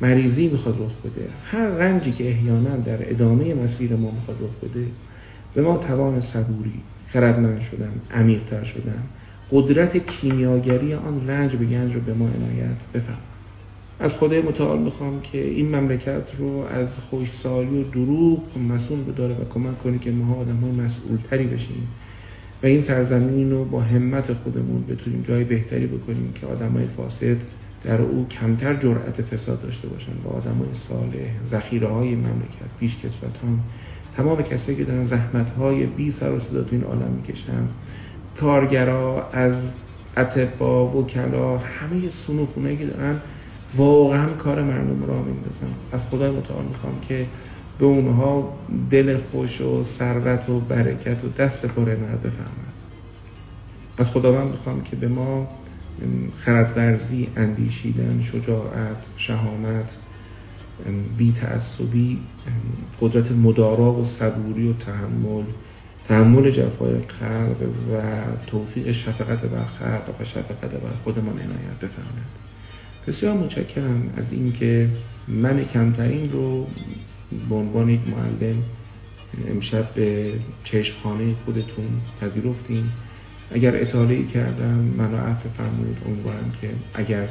مریضی می‌خواد رخ بده هر رنجی که احیانا در ادامه مسیر ما می‌خواد رخ بده به ما توان صبوری خردمند شدن عمیقتر شدن قدرت کیمیاگری آن رنج به گنج رو به ما عنایت بفهم از خدای متعال می‌خوام که این مملکت رو از خوشسالی و دروغ مسئول بداره و کمک کنه که ما آدم های مسئول تری بشیم و این سرزمین رو با همت خودمون بتونیم جای بهتری بکنیم که آدم های فاسد در او کمتر جرأت فساد داشته باشن و آدم های صالح ذخیره های مملکت پیش کسوتان تمام کسایی که دارن زحمت های بی سر و صدا تو این عالم می‌کشن کارگرا از اتبا وکلا همه سنوخونه که دارن واقعا کار مردم را میندازن از خدای متعال می‌خوام که به اونها دل خوش و ثروت و برکت و دست پر عنایت بفهمد از خداوند می‌خوام که به ما خردورزی اندیشیدن شجاعت شهامت بی قدرت مدارا و صبوری و تحمل تحمل جفای خلق و توفیق شفقت بر خلق و شفقت بر خودمان عنایت بفرمایید بسیار متشکرم از اینکه من کمترین رو به عنوان یک معلم امشب به چشمخانه خودتون پذیرفتیم. اگر اطالعی کردم منو عفو فرمود امیدوارم که اگر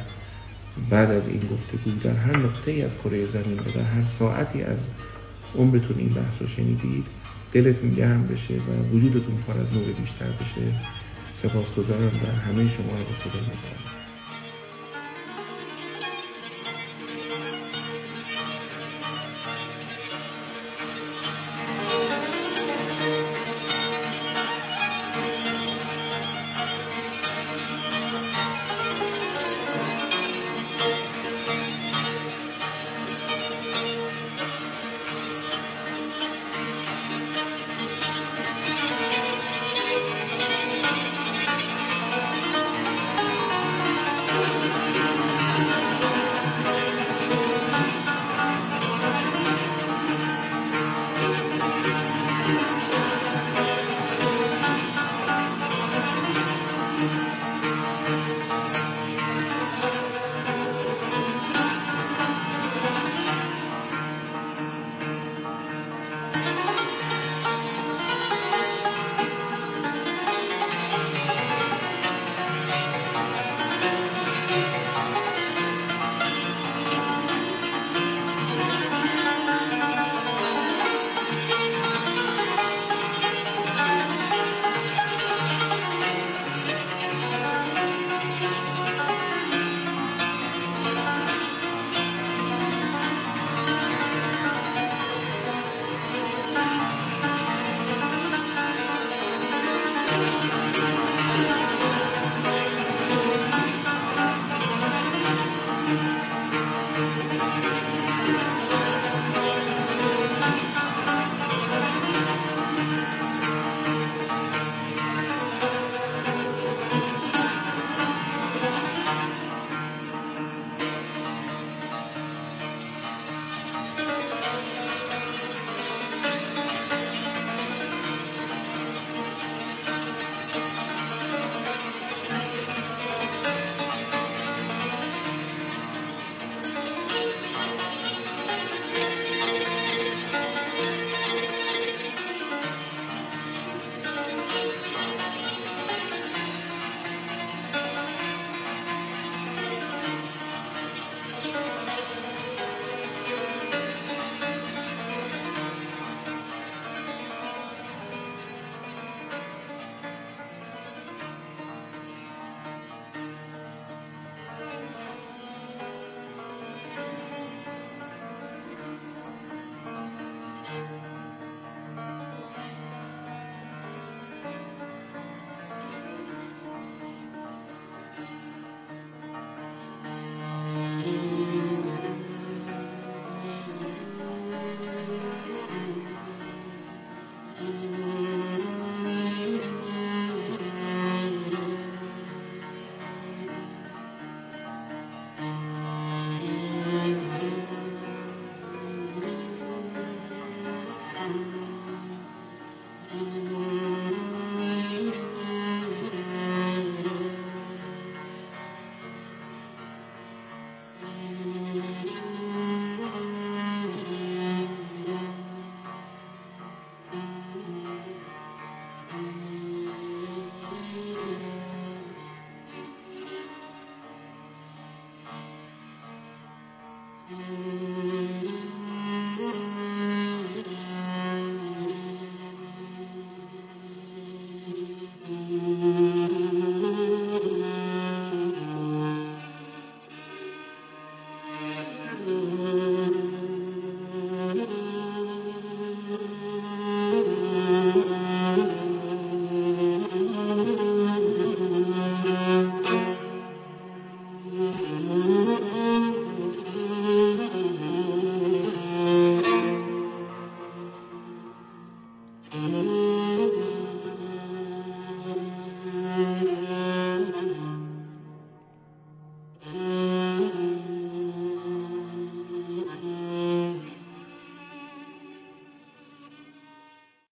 بعد از این گفتگو در هر نقطه ای از کره زمین و در هر ساعتی از عمرتون این بحث رو شنیدید دلتون گرم بشه و وجودتون پر از نور بیشتر بشه. سپاسگزارم و همه شما رو به خدا می‌برم